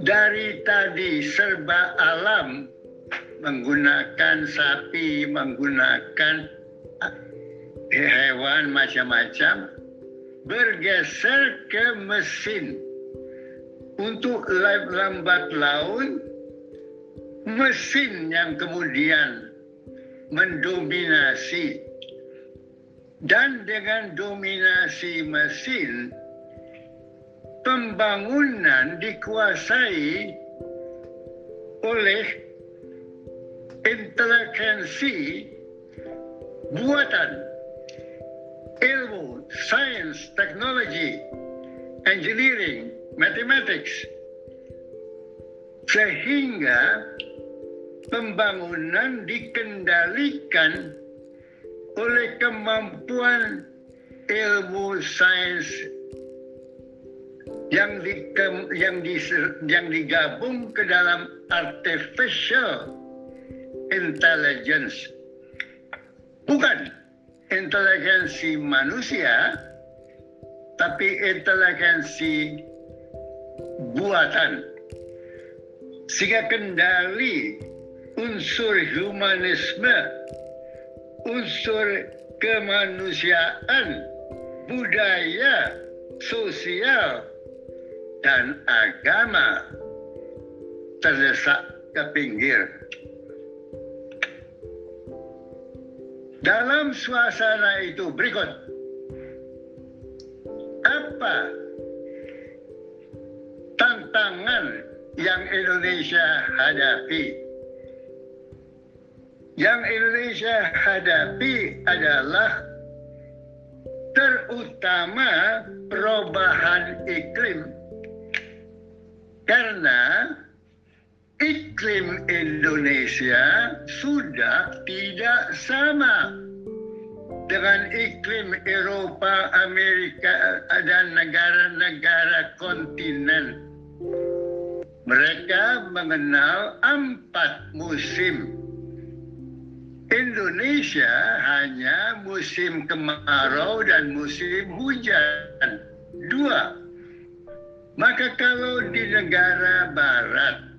dari tadi serba alam menggunakan sapi, menggunakan hewan macam-macam bergeser ke mesin. Untuk lambat laun mesin yang kemudian mendominasi. Dan dengan dominasi mesin pembangunan dikuasai oleh inteligensi buatan ilmu, science, technology, engineering, mathematics, sehingga pembangunan dikendalikan oleh kemampuan ilmu sains yang di, yang di, yang digabung ke dalam artificial intelligence. Bukan inteligensi manusia, tapi inteligensi buatan. Sehingga kendali unsur humanisme, unsur kemanusiaan, budaya, sosial, dan agama terdesak ke pinggir. Dalam suasana itu berikut. Apa tantangan yang Indonesia hadapi? Yang Indonesia hadapi adalah terutama perubahan iklim. Karena iklim Indonesia sudah tidak sama dengan iklim Eropa, Amerika, dan negara-negara kontinen. Mereka mengenal empat musim. Indonesia hanya musim kemarau dan musim hujan. Dua. Maka kalau di negara barat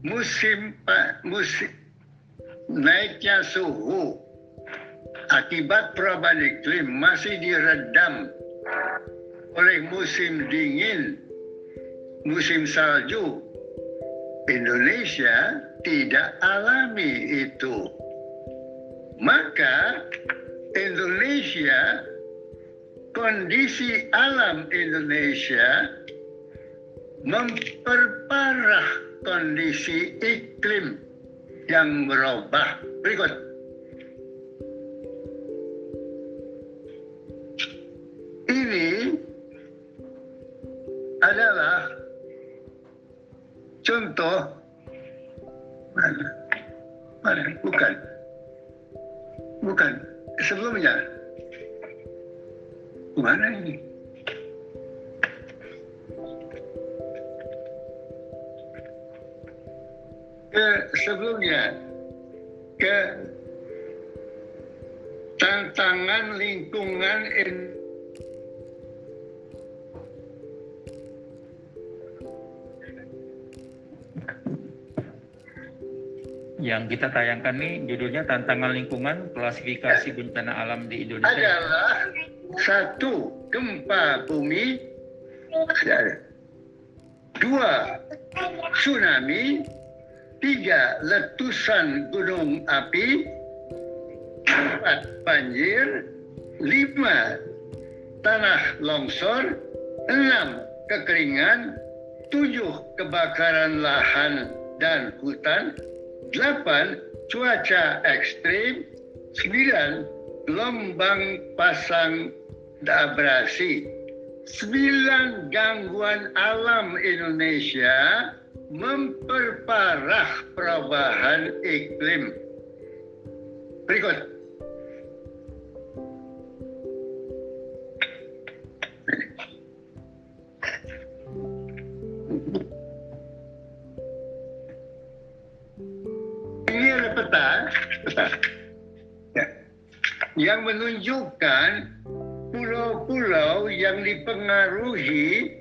musim musim naiknya suhu akibat perubahan iklim masih diredam oleh musim dingin, musim salju. Indonesia tidak alami itu. Maka Indonesia, kondisi alam Indonesia memperparah kondisi iklim yang berubah. Berikut. Ini adalah contoh mana? Mana? Bukan. Bukan. Sebelumnya. Mana ini? Ke sebelumnya ke tantangan lingkungan yang kita tayangkan nih judulnya tantangan lingkungan klasifikasi bencana alam di Indonesia. adalah satu gempa bumi, dua tsunami, tiga letusan gunung api, empat banjir, lima tanah longsor, enam kekeringan, tujuh kebakaran lahan dan hutan, delapan cuaca ekstrim, sembilan gelombang pasang abrasi, sembilan gangguan alam Indonesia memperparah perubahan iklim. Berikut. Ini ada peta. Ya. yang menunjukkan pulau-pulau yang dipengaruhi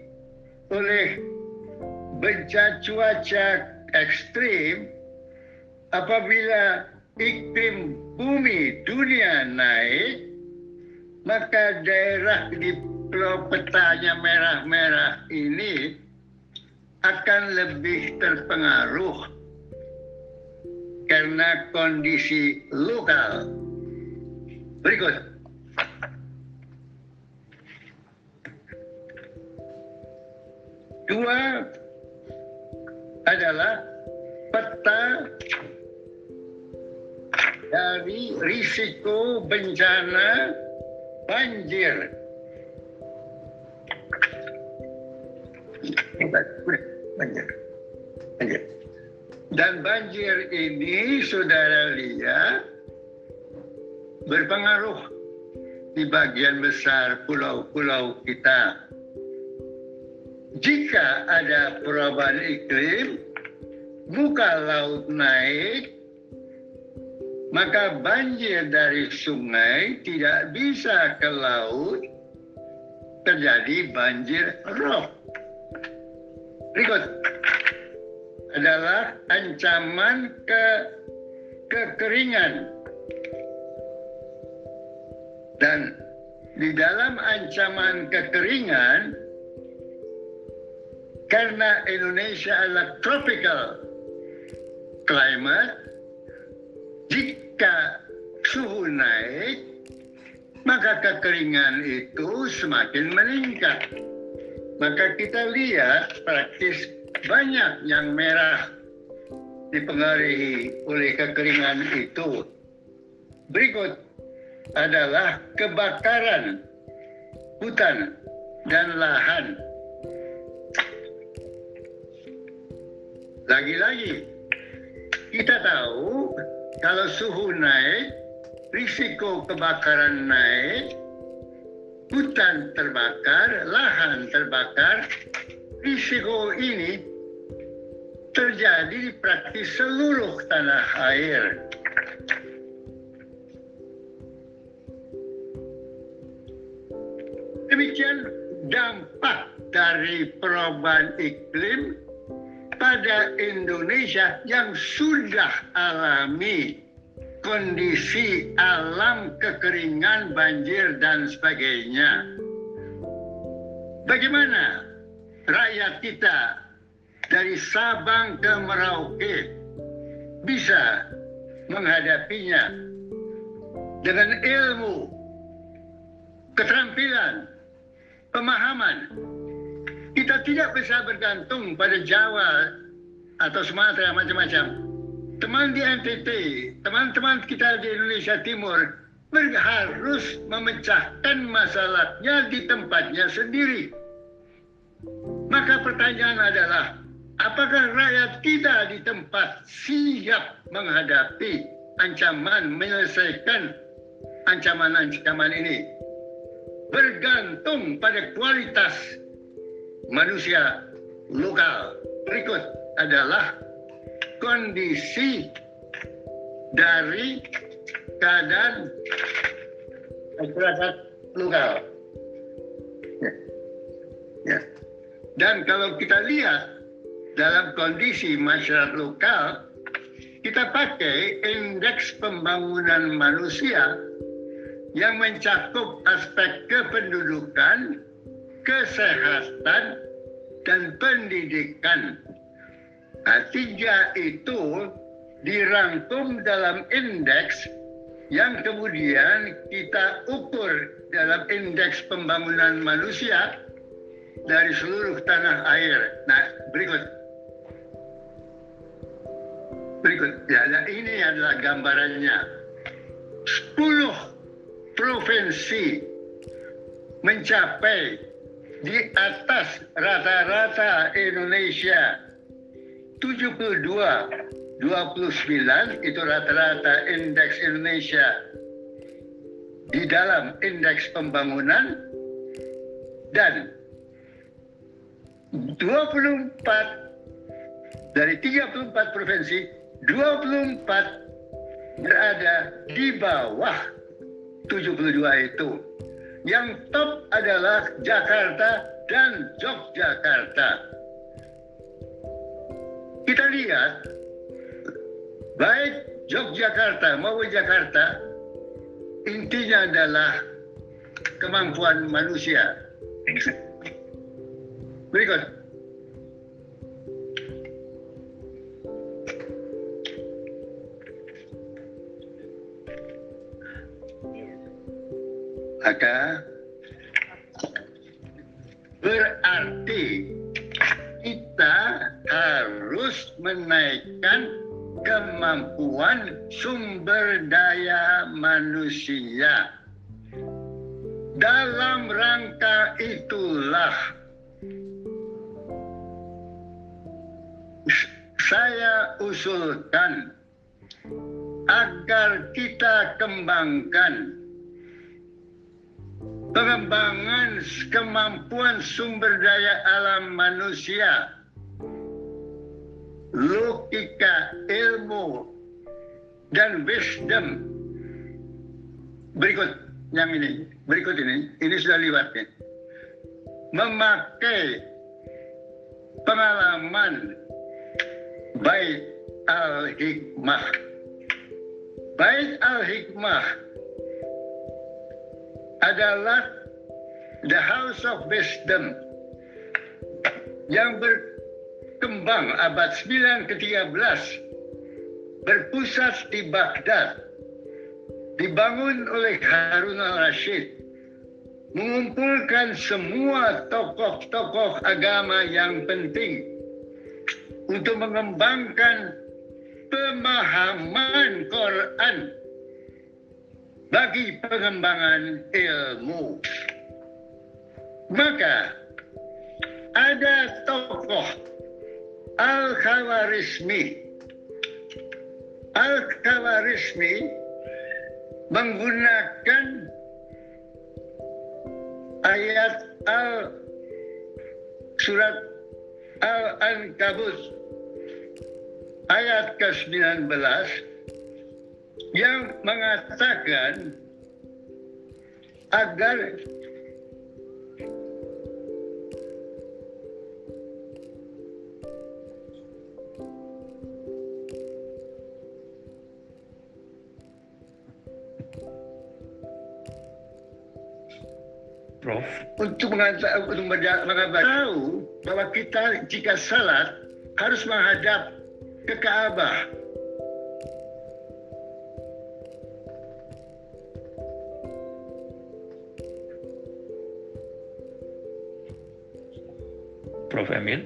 oleh bencana cuaca ekstrim apabila iklim bumi dunia naik maka daerah di petanya merah-merah ini akan lebih terpengaruh karena kondisi lokal. Berikut. Dua adalah peta dari risiko bencana banjir. Dan banjir ini saudara lihat berpengaruh di bagian besar pulau-pulau kita. Jika ada perubahan iklim, muka laut naik, maka banjir dari sungai tidak bisa ke laut, terjadi banjir rob. Berikut adalah ancaman ke kekeringan. Dan di dalam ancaman kekeringan, karena Indonesia adalah tropical climate, jika suhu naik, maka kekeringan itu semakin meningkat. Maka kita lihat praktis banyak yang merah dipengaruhi oleh kekeringan itu. Berikut adalah kebakaran hutan dan lahan. Lagi-lagi, kita tahu kalau suhu naik, risiko kebakaran naik, hutan terbakar, lahan terbakar, risiko ini terjadi di praktis seluruh tanah air. Demikian dampak dari perubahan iklim pada Indonesia yang sudah alami kondisi alam kekeringan, banjir, dan sebagainya. Bagaimana rakyat kita dari Sabang ke Merauke bisa menghadapinya dengan ilmu, keterampilan, pemahaman. Kita tidak bisa bergantung pada Jawa atau Sumatera macam-macam. Teman di NTT, teman-teman kita di Indonesia Timur harus memecahkan masalahnya di tempatnya sendiri. Maka pertanyaan adalah, apakah rakyat kita di tempat siap menghadapi ancaman menyelesaikan ancaman-ancaman ini? Bergantung pada kualitas manusia lokal. Berikut adalah kondisi dari keadaan masyarakat lokal. Ya. ya. Dan kalau kita lihat dalam kondisi masyarakat lokal, kita pakai indeks pembangunan manusia yang mencakup aspek kependudukan, kesehatan, dan pendidikan. Nah, tiga itu dirangkum dalam indeks yang kemudian kita ukur dalam indeks pembangunan manusia dari seluruh tanah air. Nah, berikut. Berikut. Ya, nah ini adalah gambarannya. 10 provinsi mencapai di atas rata-rata Indonesia 72 29 itu rata-rata indeks Indonesia di dalam indeks pembangunan dan 24 dari 34 provinsi 24 berada di bawah 72 itu. Yang top adalah Jakarta dan Yogyakarta. Kita lihat baik Yogyakarta maupun Jakarta intinya adalah kemampuan manusia. Berikut. Maka berarti kita harus menaikkan kemampuan sumber daya manusia. Dalam rangka itulah saya usulkan agar kita kembangkan pengembangan kemampuan sumber daya alam manusia, logika, ilmu, dan wisdom. Berikut yang ini, berikut ini, ini sudah lewat ya. Memakai pengalaman Bait al-Hikmah. Bait al-Hikmah adalah the house of wisdom yang berkembang abad 9 ke-13 berpusat di Baghdad dibangun oleh Harun al-Rashid mengumpulkan semua tokoh-tokoh agama yang penting untuk mengembangkan pemahaman Quran bagi pengembangan ilmu. Maka ada tokoh Al-Khawarizmi. Al-Khawarizmi menggunakan ayat al surat Al-Ankabut ayat ke-19 yang mengatakan agar Prof. Untuk mengajar, untuk mengabar tahu bahwa kita jika salat harus menghadap ke Ka'bah. Prof. Emil.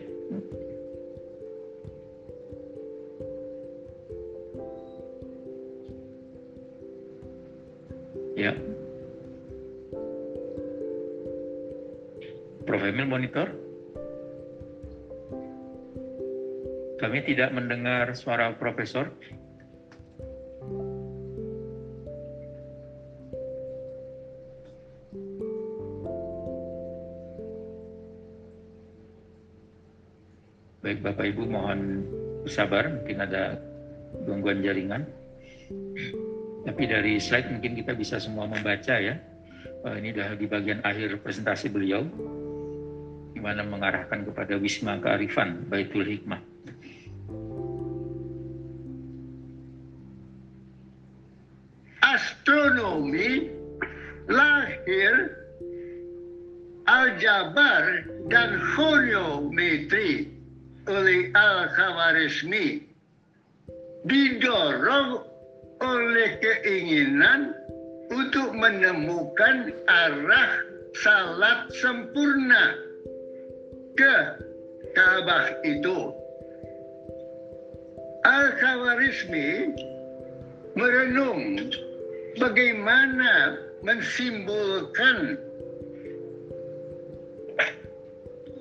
Ya. Prof. Emil monitor. Kami tidak mendengar suara profesor. Baik Bapak Ibu mohon bersabar, mungkin ada gangguan jaringan. Tapi dari slide mungkin kita bisa semua membaca ya. Uh, ini adalah di bagian akhir presentasi beliau, di mana mengarahkan kepada Wisma Kearifan Baitul Hikmah. Astronomi lahir aljabar dan chronometri oleh Al-Khawarizmi didorong oleh keinginan untuk menemukan arah salat sempurna ke Ka'bah itu. Al-Khawarizmi merenung bagaimana mensimbolkan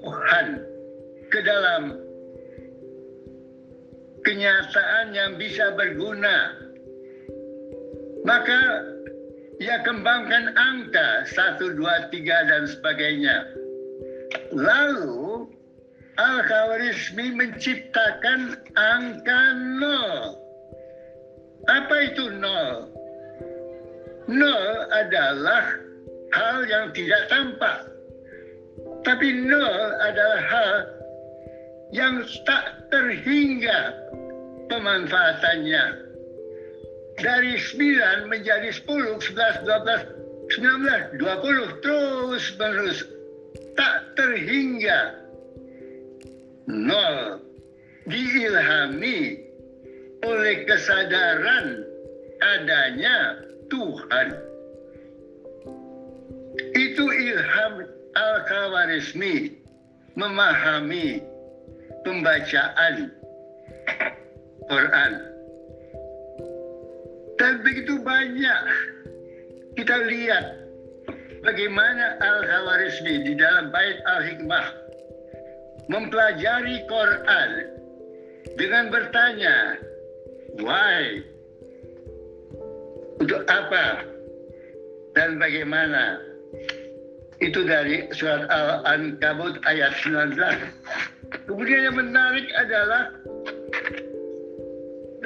Tuhan ke dalam kenyataan yang bisa berguna. Maka ia kembangkan angka 1, 2, 3 dan sebagainya. Lalu Al-Khawarizmi menciptakan angka nol. Apa itu nol? Nol adalah hal yang tidak tampak. Tapi nol adalah hal yang tak terhingga pemanfaatannya. Dari 9 menjadi 10, 11, 12, 19, 20, terus menerus. Tak terhingga. Nol. Diilhami oleh kesadaran adanya Tuhan. Itu ilham Al-Khawarizmi memahami pembacaan Quran. Dan begitu banyak kita lihat bagaimana Al-Khawarizmi di dalam Bait Al-Hikmah mempelajari Quran dengan bertanya, why? Untuk apa? Dan bagaimana? Itu dari surat Al-Ankabut ayat 19. Kemudian yang menarik adalah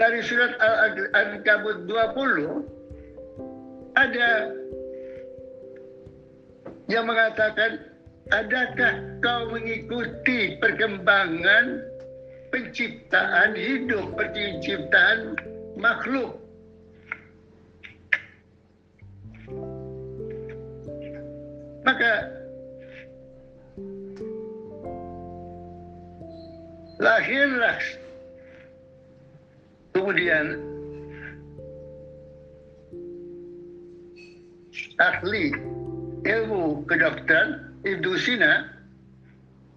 dari surat Al-Ankabut 20 ada yang mengatakan adakah kau mengikuti perkembangan penciptaan hidup, penciptaan makhluk Maka lahirlah kemudian ahli ilmu kedokteran Ibnu Sina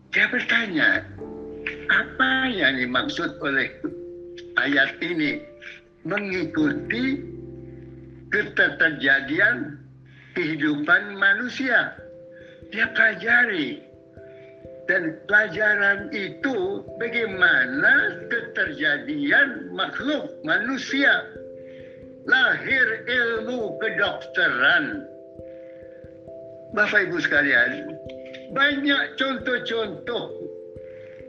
dia bertanya apa yang dimaksud oleh ayat ini mengikuti keterjadian kehidupan manusia. Dia pelajari. Dan pelajaran itu bagaimana keterjadian makhluk manusia. Lahir ilmu kedokteran. Bapak Ibu sekalian, banyak contoh-contoh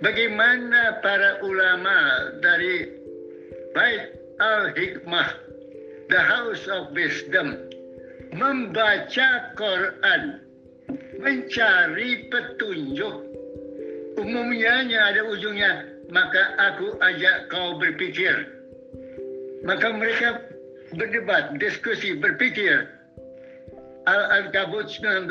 bagaimana para ulama dari Bait Al-Hikmah, The House of Wisdom, membaca Quran, mencari petunjuk. Umumnya ada ujungnya, maka aku ajak kau berpikir. Maka mereka berdebat, diskusi, berpikir. Al-Ankabut 19,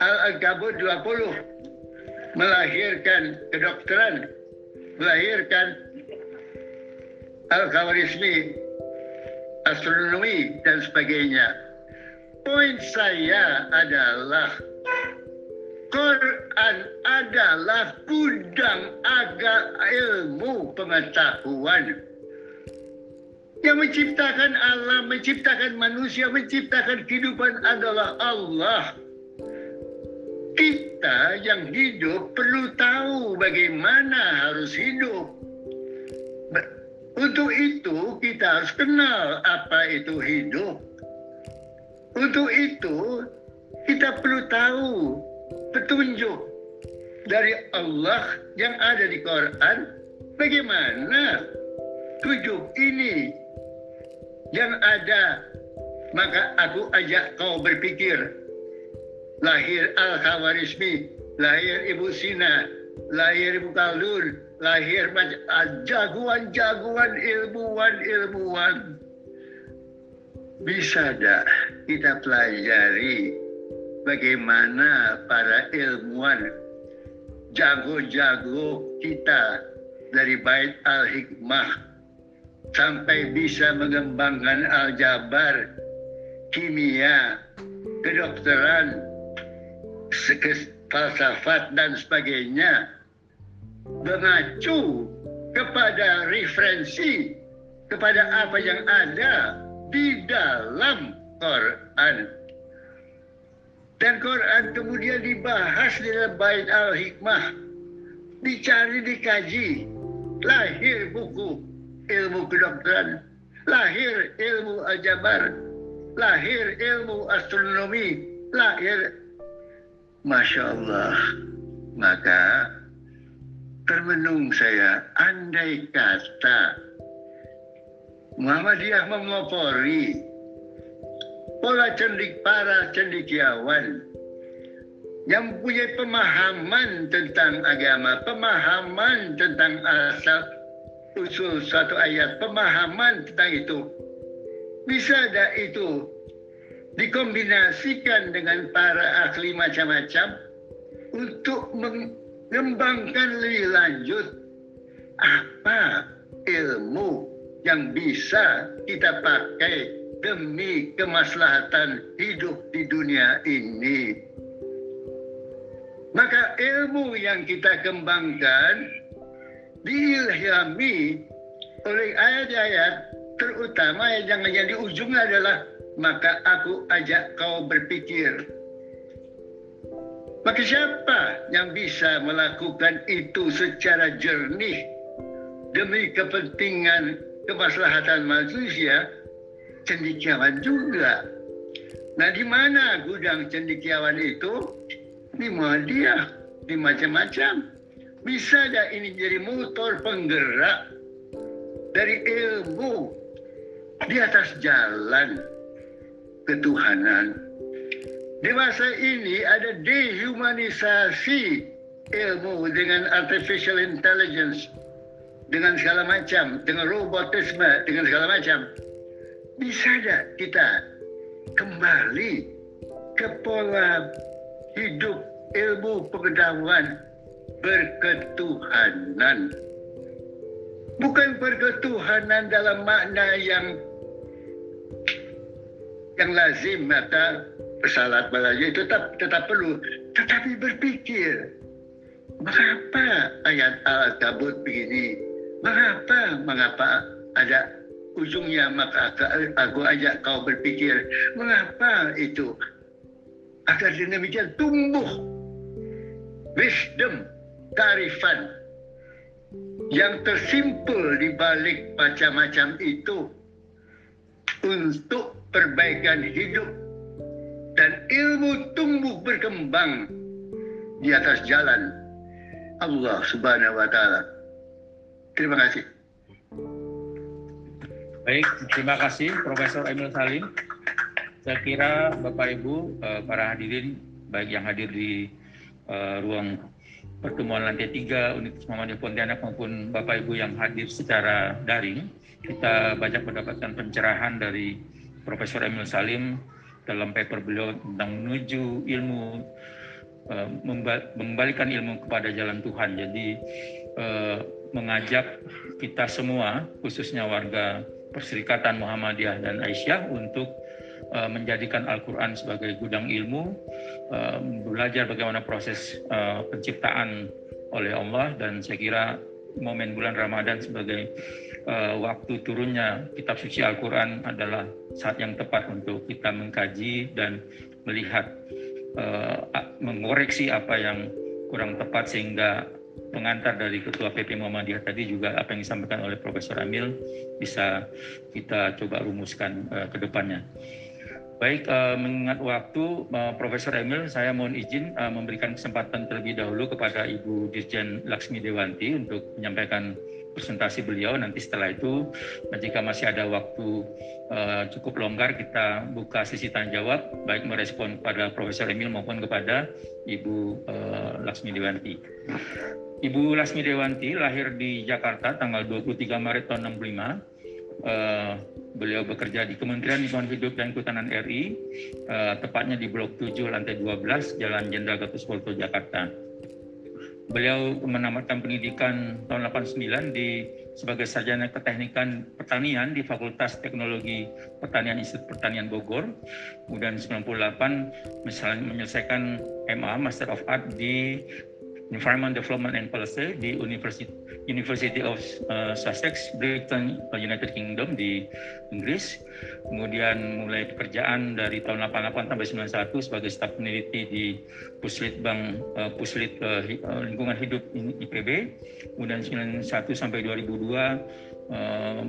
Al-Ankabut 20, melahirkan kedokteran, melahirkan Al-Khawarizmi, astronomi, dan sebagainya poin saya adalah Quran adalah gudang agak ilmu pengetahuan yang menciptakan alam, menciptakan manusia, menciptakan kehidupan adalah Allah. Kita yang hidup perlu tahu bagaimana harus hidup. Untuk itu kita harus kenal apa itu hidup. Untuk itu, kita perlu tahu petunjuk dari Allah yang ada di Quran bagaimana tujuh ini yang ada maka aku ajak kau berpikir. Lahir Al-Khawarizmi, lahir Ibu Sina, lahir Ibu Khaldun, lahir ah, jagoan-jagoan ilmuwan-ilmuwan. Bisa tak kita pelajari bagaimana para ilmuwan jago-jago kita dari Bait Al-Hikmah sampai bisa mengembangkan aljabar, kimia, kedokteran, falsafat dan sebagainya mengacu kepada referensi kepada apa yang ada di dalam Quran. Dan Quran kemudian dibahas di dalam bait al-hikmah. Dicari, dikaji. Lahir buku ilmu kedokteran. Lahir ilmu aljabar. Lahir ilmu astronomi. Lahir Masya Allah. Maka termenung saya, andai kata Muhammadiyah memopori pola cendik para cendikiawan yang punya pemahaman tentang agama, pemahaman tentang asal usul satu ayat, pemahaman tentang itu. Bisa ada itu dikombinasikan dengan para ahli macam-macam untuk mengembangkan lebih lanjut apa ilmu yang bisa kita pakai demi kemaslahatan hidup di dunia ini. Maka ilmu yang kita kembangkan diilhami oleh ayat-ayat terutama yang yang di ujungnya adalah maka aku ajak kau berpikir. Maka siapa yang bisa melakukan itu secara jernih demi kepentingan kemaslahatan manusia? Cendikiawan juga. Nah di mana gudang cendikiawan itu? Di dia, di macam-macam. Bisa dah ini jadi motor penggerak dari ilmu di atas jalan ketuhanan. Di masa ini ada dehumanisasi ilmu dengan artificial intelligence, dengan segala macam, dengan robotisme, dengan segala macam. Bisa tidak kita kembali ke pola hidup ilmu pengetahuan berketuhanan. Bukan berketuhanan dalam makna yang yang lazim maka pesalat balaja itu tetap tetap perlu tetapi berpikir mengapa ayat al-kabut begini mengapa mengapa ada ujungnya maka aku ajak kau berpikir mengapa itu agar demikian tumbuh wisdom kearifan yang tersimpul di balik macam-macam itu untuk perbaikan hidup dan ilmu tumbuh berkembang di atas jalan Allah Subhanahu wa taala. Terima kasih. Baik, terima kasih Profesor Emil Salim. Saya kira Bapak Ibu, eh, para hadirin, baik yang hadir di uh, ruang pertemuan lantai 3 Universitas Muhammadiyah Pontianak maupun Bapak Ibu yang hadir secara daring, kita banyak mendapatkan pencerahan dari Profesor Emil Salim dalam paper beliau tentang menuju ilmu uh, mengembalikan ilmu kepada jalan Tuhan. Jadi mengajak kita semua, khususnya warga Perserikatan Muhammadiyah dan Aisyah untuk uh, menjadikan Al-Quran sebagai gudang ilmu, uh, belajar bagaimana proses uh, penciptaan oleh Allah. Dan saya kira momen bulan Ramadan sebagai waktu turunnya kitab suci Al-Quran adalah saat yang tepat untuk kita mengkaji dan melihat mengoreksi apa yang kurang tepat sehingga pengantar dari Ketua PP Muhammadiyah tadi juga apa yang disampaikan oleh Profesor Amil bisa kita coba rumuskan uh, ke depannya. Baik, uh, mengingat waktu, uh, Profesor Emil, saya mohon izin uh, memberikan kesempatan terlebih dahulu kepada Ibu Dirjen Laksmi Dewanti untuk menyampaikan presentasi beliau nanti setelah itu jika masih ada waktu uh, cukup longgar kita buka sesi tanya jawab baik merespon kepada Profesor Emil maupun kepada Ibu uh, Laksmi Dewanti. Ibu Lasmi Dewanti lahir di Jakarta tanggal 23 Maret tahun 65 Uh, beliau bekerja di Kementerian Lingkungan Hidup dan Kehutanan RI, uh, tepatnya di Blok 7 lantai 12 Jalan Jenderal Gatot Subroto Jakarta. Beliau menamatkan pendidikan tahun 89 di sebagai sarjana keteknikan pertanian di Fakultas Teknologi Pertanian Institut Pertanian Bogor. Kemudian 98 misalnya menyelesaikan MA Master of Art di Environment Development and Policy di University, University of uh, Sussex, Britain, United Kingdom di Inggris. Kemudian mulai pekerjaan dari tahun 88 sampai 91 sebagai staf peneliti di Puslit Bank uh, Puslit uh, Lingkungan Hidup IPB. Kemudian 91 sampai 2002 uh,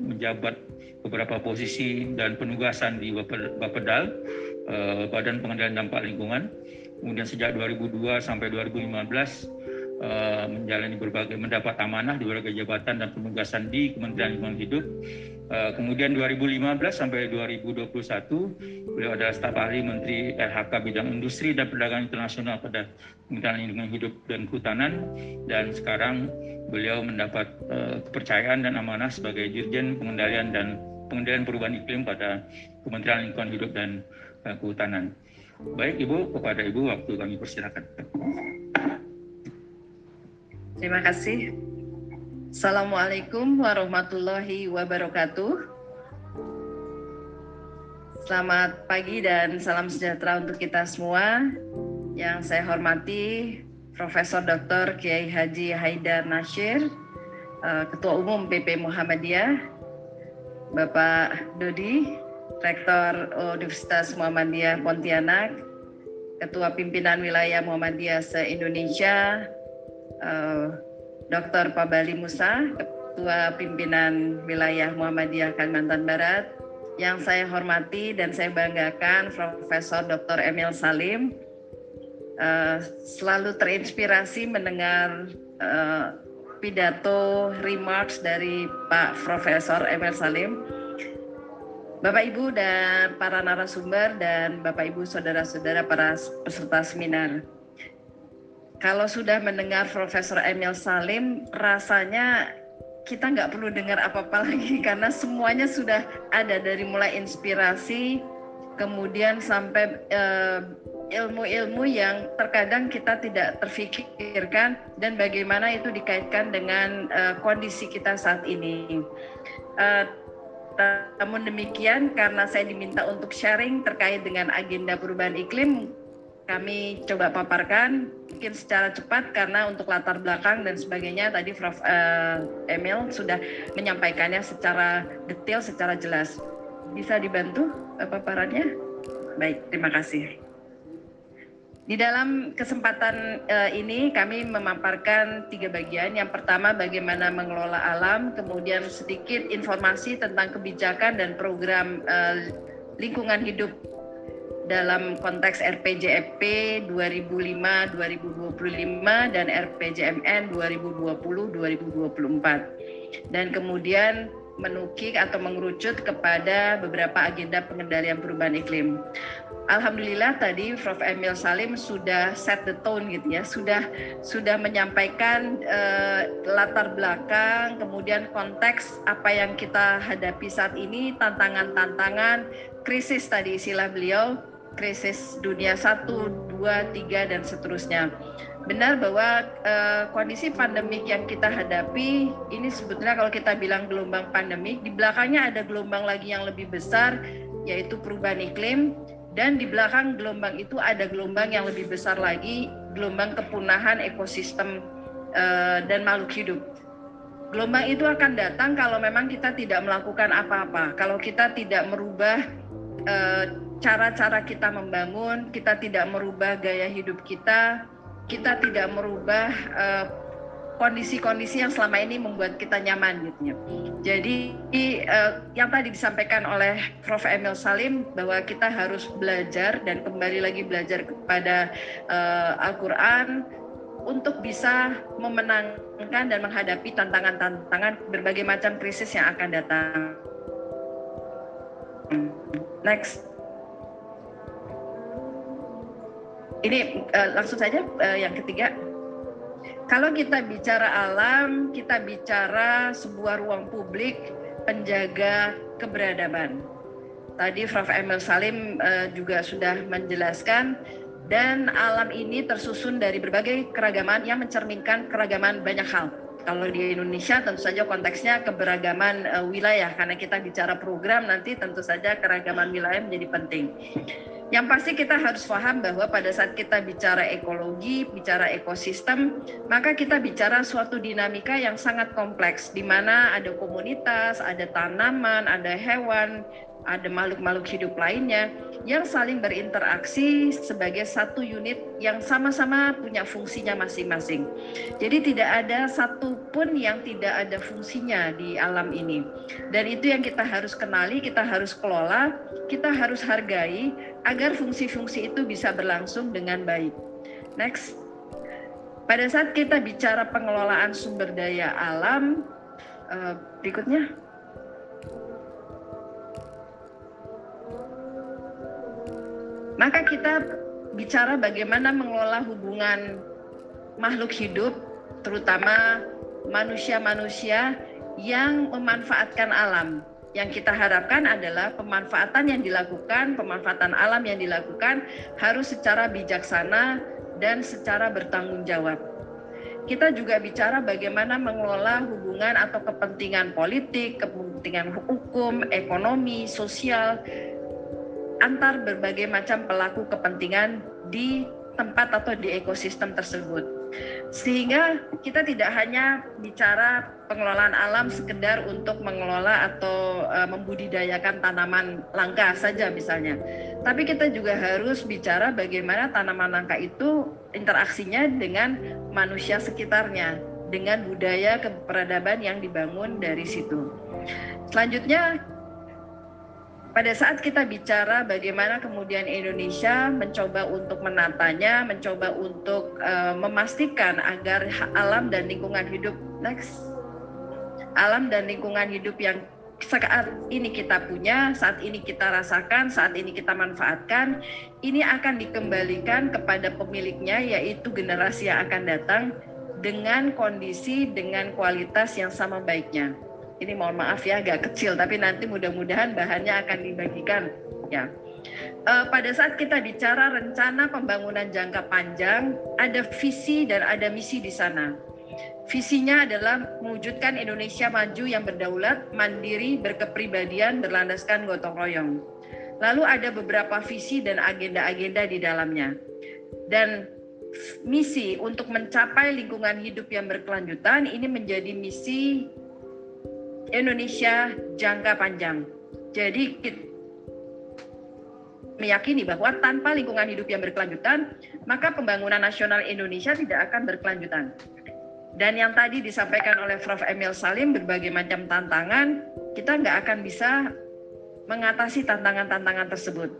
menjabat beberapa posisi dan penugasan di Bapedal, uh, Badan Pengendalian Dampak Lingkungan Kemudian sejak 2002 sampai 2015 uh, menjalani berbagai mendapat amanah di berbagai jabatan dan penugasan di Kementerian Lingkungan Hidup. Uh, kemudian 2015 sampai 2021 beliau adalah staf ahli Menteri LHK bidang industri dan perdagangan internasional pada Kementerian Lingkungan Hidup dan Kehutanan dan sekarang beliau mendapat uh, kepercayaan dan amanah sebagai Dirjen Pengendalian dan Pengendalian Perubahan Iklim pada Kementerian Lingkungan Hidup dan Kehutanan. Baik Ibu, kepada Ibu waktu kami persilakan. Terima kasih. Assalamualaikum warahmatullahi wabarakatuh. Selamat pagi dan salam sejahtera untuk kita semua. Yang saya hormati Profesor Dr. Kiai Haji Haidar Nasir, eh, Ketua Umum PP Muhammadiyah, Bapak Dodi, Rektor Universitas Muhammadiyah Pontianak, Ketua Pimpinan Wilayah Muhammadiyah se-Indonesia, uh, Dr. Pabali Musa, Ketua Pimpinan Wilayah Muhammadiyah Kalimantan Barat, yang saya hormati dan saya banggakan Profesor Dr. Emil Salim, uh, selalu terinspirasi mendengar uh, pidato remarks dari Pak Profesor Emil Salim Bapak Ibu dan para narasumber dan Bapak Ibu saudara-saudara para peserta seminar. Kalau sudah mendengar Profesor Emil Salim, rasanya kita nggak perlu dengar apa-apa *laughs* lagi karena semuanya sudah ada dari mulai inspirasi, kemudian sampai uh, ilmu-ilmu yang terkadang kita tidak terfikirkan dan bagaimana itu dikaitkan dengan uh, kondisi kita saat ini. Uh, namun demikian, karena saya diminta untuk sharing terkait dengan agenda perubahan iklim, kami coba paparkan mungkin secara cepat karena untuk latar belakang dan sebagainya tadi Prof. Uh, Emil sudah menyampaikannya secara detail, secara jelas. Bisa dibantu uh, paparannya? Baik, terima kasih. Di dalam kesempatan uh, ini kami memaparkan tiga bagian. Yang pertama bagaimana mengelola alam, kemudian sedikit informasi tentang kebijakan dan program uh, lingkungan hidup dalam konteks RPJMP 2005-2025 dan RPJMN 2020-2024. Dan kemudian menukik atau mengerucut kepada beberapa agenda pengendalian perubahan iklim. Alhamdulillah tadi Prof. Emil Salim sudah set the tone gitu ya, sudah sudah menyampaikan uh, latar belakang, kemudian konteks apa yang kita hadapi saat ini, tantangan-tantangan, krisis tadi istilah beliau, krisis dunia satu, dua, tiga dan seterusnya. Benar bahwa uh, kondisi pandemik yang kita hadapi ini sebetulnya kalau kita bilang gelombang pandemik, di belakangnya ada gelombang lagi yang lebih besar yaitu perubahan iklim dan di belakang gelombang itu ada gelombang yang lebih besar lagi, gelombang kepunahan ekosistem uh, dan makhluk hidup. Gelombang itu akan datang kalau memang kita tidak melakukan apa-apa, kalau kita tidak merubah uh, cara-cara kita membangun, kita tidak merubah gaya hidup kita, kita tidak merubah uh, kondisi-kondisi yang selama ini membuat kita nyaman gitu ya. Jadi uh, yang tadi disampaikan oleh Prof. Emil Salim bahwa kita harus belajar dan kembali lagi belajar kepada uh, Al-Quran untuk bisa memenangkan dan menghadapi tantangan-tantangan berbagai macam krisis yang akan datang. Next. Ini uh, langsung saja yang ketiga. Kalau kita bicara alam, kita bicara sebuah ruang publik penjaga keberadaban. Tadi Prof. Emil Salim uh, juga sudah menjelaskan dan alam ini tersusun dari berbagai keragaman yang mencerminkan keragaman banyak hal. Kalau di Indonesia tentu saja konteksnya keberagaman uh, wilayah karena kita bicara program nanti tentu saja keragaman wilayah menjadi penting. Yang pasti kita harus paham bahwa pada saat kita bicara ekologi, bicara ekosistem, maka kita bicara suatu dinamika yang sangat kompleks di mana ada komunitas, ada tanaman, ada hewan, ada makhluk-makhluk hidup lainnya yang saling berinteraksi sebagai satu unit yang sama-sama punya fungsinya masing-masing. Jadi tidak ada satupun yang tidak ada fungsinya di alam ini. Dan itu yang kita harus kenali, kita harus kelola, kita harus hargai agar fungsi-fungsi itu bisa berlangsung dengan baik. Next. Pada saat kita bicara pengelolaan sumber daya alam, uh, berikutnya Maka kita bicara bagaimana mengelola hubungan makhluk hidup, terutama manusia-manusia yang memanfaatkan alam. Yang kita harapkan adalah pemanfaatan yang dilakukan, pemanfaatan alam yang dilakukan harus secara bijaksana dan secara bertanggung jawab. Kita juga bicara bagaimana mengelola hubungan atau kepentingan politik, kepentingan hukum, ekonomi, sosial, antar berbagai macam pelaku kepentingan di tempat atau di ekosistem tersebut. Sehingga kita tidak hanya bicara pengelolaan alam sekedar untuk mengelola atau uh, membudidayakan tanaman langka saja misalnya. Tapi kita juga harus bicara bagaimana tanaman langka itu interaksinya dengan manusia sekitarnya, dengan budaya keperadaban yang dibangun dari situ. Selanjutnya pada saat kita bicara bagaimana kemudian Indonesia mencoba untuk menatanya, mencoba untuk uh, memastikan agar alam dan lingkungan hidup next. Alam dan lingkungan hidup yang saat ini kita punya, saat ini kita rasakan, saat ini kita manfaatkan, ini akan dikembalikan kepada pemiliknya yaitu generasi yang akan datang dengan kondisi dengan kualitas yang sama baiknya ini mohon maaf ya agak kecil tapi nanti mudah-mudahan bahannya akan dibagikan ya. Uh, pada saat kita bicara rencana pembangunan jangka panjang, ada visi dan ada misi di sana. Visinya adalah mewujudkan Indonesia maju yang berdaulat, mandiri, berkepribadian, berlandaskan gotong royong. Lalu ada beberapa visi dan agenda-agenda di dalamnya. Dan misi untuk mencapai lingkungan hidup yang berkelanjutan ini menjadi misi Indonesia jangka panjang. Jadi meyakini bahwa tanpa lingkungan hidup yang berkelanjutan, maka pembangunan nasional Indonesia tidak akan berkelanjutan. Dan yang tadi disampaikan oleh Prof. Emil Salim, berbagai macam tantangan, kita nggak akan bisa mengatasi tantangan-tantangan tersebut.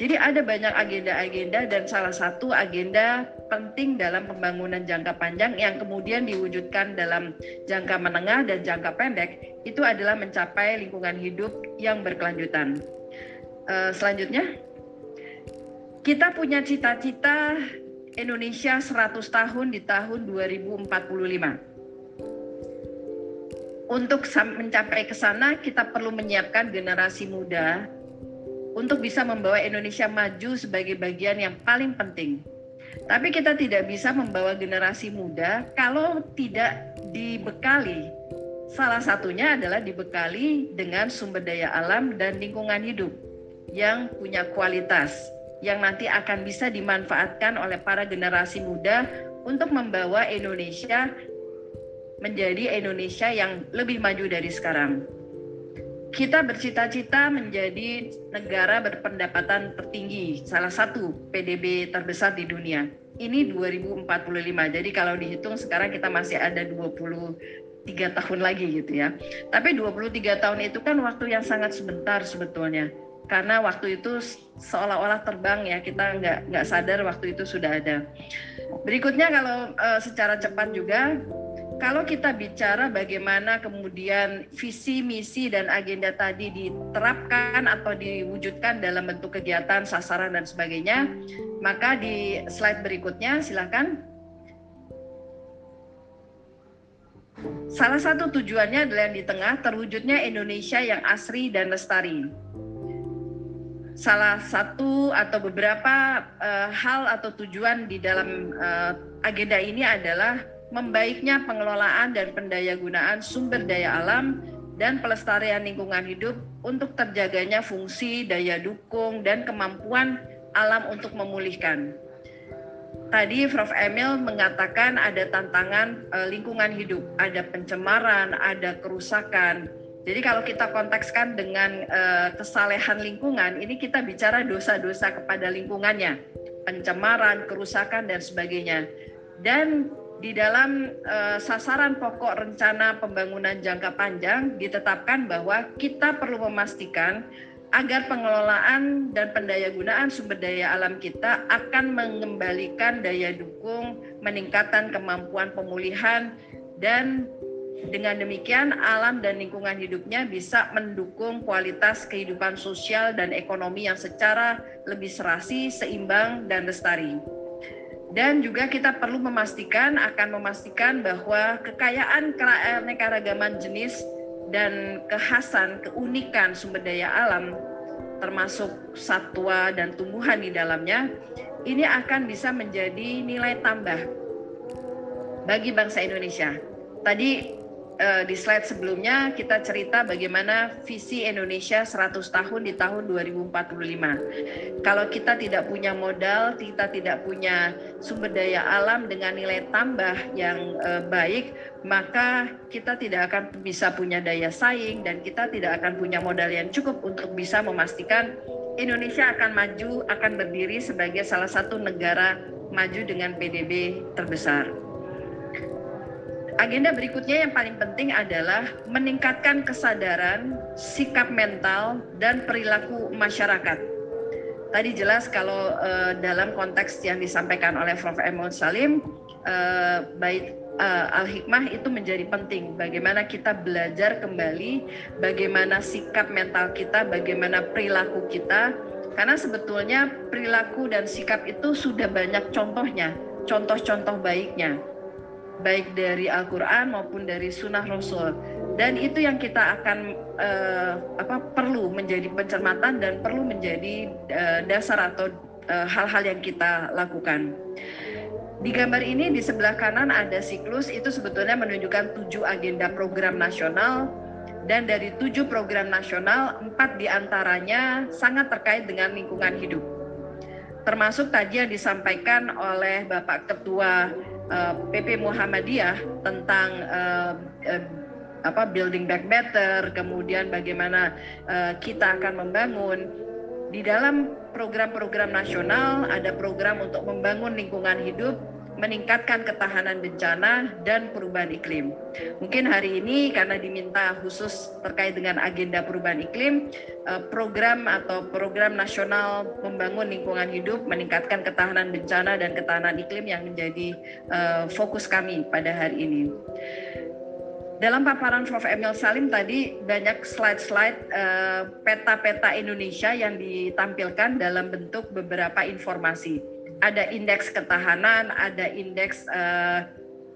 Jadi ada banyak agenda-agenda dan salah satu agenda penting dalam pembangunan jangka panjang yang kemudian diwujudkan dalam jangka menengah dan jangka pendek itu adalah mencapai lingkungan hidup yang berkelanjutan. Uh, selanjutnya, kita punya cita-cita Indonesia 100 tahun di tahun 2045. Untuk mencapai ke sana, kita perlu menyiapkan generasi muda untuk bisa membawa Indonesia maju sebagai bagian yang paling penting. Tapi kita tidak bisa membawa generasi muda kalau tidak dibekali. Salah satunya adalah dibekali dengan sumber daya alam dan lingkungan hidup yang punya kualitas, yang nanti akan bisa dimanfaatkan oleh para generasi muda untuk membawa Indonesia menjadi Indonesia yang lebih maju dari sekarang kita bercita-cita menjadi negara berpendapatan tertinggi, salah satu PDB terbesar di dunia. Ini 2045. Jadi kalau dihitung sekarang kita masih ada 23 tahun lagi gitu ya. Tapi 23 tahun itu kan waktu yang sangat sebentar sebetulnya. Karena waktu itu seolah-olah terbang ya, kita nggak nggak sadar waktu itu sudah ada. Berikutnya kalau uh, secara cepat juga kalau kita bicara bagaimana kemudian visi, misi, dan agenda tadi diterapkan atau diwujudkan dalam bentuk kegiatan, sasaran, dan sebagainya, maka di slide berikutnya silakan. Salah satu tujuannya adalah yang di tengah terwujudnya Indonesia yang asri dan lestari. Salah satu atau beberapa uh, hal atau tujuan di dalam uh, agenda ini adalah membaiknya pengelolaan dan pendayagunaan sumber daya alam dan pelestarian lingkungan hidup untuk terjaganya fungsi, daya dukung, dan kemampuan alam untuk memulihkan. Tadi Prof. Emil mengatakan ada tantangan e, lingkungan hidup, ada pencemaran, ada kerusakan. Jadi kalau kita kontekskan dengan e, kesalehan lingkungan, ini kita bicara dosa-dosa kepada lingkungannya, pencemaran, kerusakan, dan sebagainya. Dan di dalam uh, sasaran pokok rencana pembangunan jangka panjang ditetapkan bahwa kita perlu memastikan agar pengelolaan dan pendayagunaan sumber daya alam kita akan mengembalikan daya dukung, meningkatkan kemampuan pemulihan dan dengan demikian alam dan lingkungan hidupnya bisa mendukung kualitas kehidupan sosial dan ekonomi yang secara lebih serasi, seimbang dan lestari. Dan juga kita perlu memastikan akan memastikan bahwa kekayaan keanekaragaman jenis dan kekhasan, keunikan sumber daya alam termasuk satwa dan tumbuhan di dalamnya ini akan bisa menjadi nilai tambah bagi bangsa Indonesia. Tadi uh, di slide sebelumnya kita cerita bagaimana visi Indonesia 100 tahun di tahun 2045. Kalau kita tidak punya modal, kita tidak punya sumber daya alam dengan nilai tambah yang uh, baik, maka kita tidak akan bisa punya daya saing dan kita tidak akan punya modal yang cukup untuk bisa memastikan Indonesia akan maju, akan berdiri sebagai salah satu negara maju dengan PDB terbesar. Agenda berikutnya yang paling penting adalah meningkatkan kesadaran, sikap mental, dan perilaku masyarakat. Tadi jelas kalau uh, dalam konteks yang disampaikan oleh Prof. Emil Salim, uh, baik uh, Al-Hikmah itu menjadi penting. Bagaimana kita belajar kembali, bagaimana sikap mental kita, bagaimana perilaku kita. Karena sebetulnya perilaku dan sikap itu sudah banyak contohnya, contoh-contoh baiknya baik dari Al-Quran maupun dari Sunnah Rasul. Dan itu yang kita akan uh, apa perlu menjadi pencermatan dan perlu menjadi uh, dasar atau eh, hal-hal yang kita lakukan. Di gambar ini di sebelah kanan ada siklus. Itu sebetulnya menunjukkan tujuh agenda program nasional. Dan dari tujuh program nasional empat di antaranya sangat terkait dengan lingkungan hidup. Termasuk tadi yang disampaikan oleh Bapak Ketua uh, eh, PP Muhammadiyah tentang uh, apa building back better, kemudian bagaimana kita akan membangun. Di dalam program-program nasional ada program untuk membangun lingkungan hidup meningkatkan ketahanan bencana dan perubahan iklim. Mungkin hari ini karena diminta khusus terkait dengan agenda perubahan iklim, eh, program atau program nasional membangun lingkungan hidup, meningkatkan ketahanan bencana dan ketahanan iklim yang menjadi eh, fokus kami pada hari ini. Dalam paparan Prof. Emil Salim tadi banyak slide-slide uh, peta-peta Indonesia yang ditampilkan dalam bentuk beberapa informasi ada indeks ketahanan, ada indeks uh,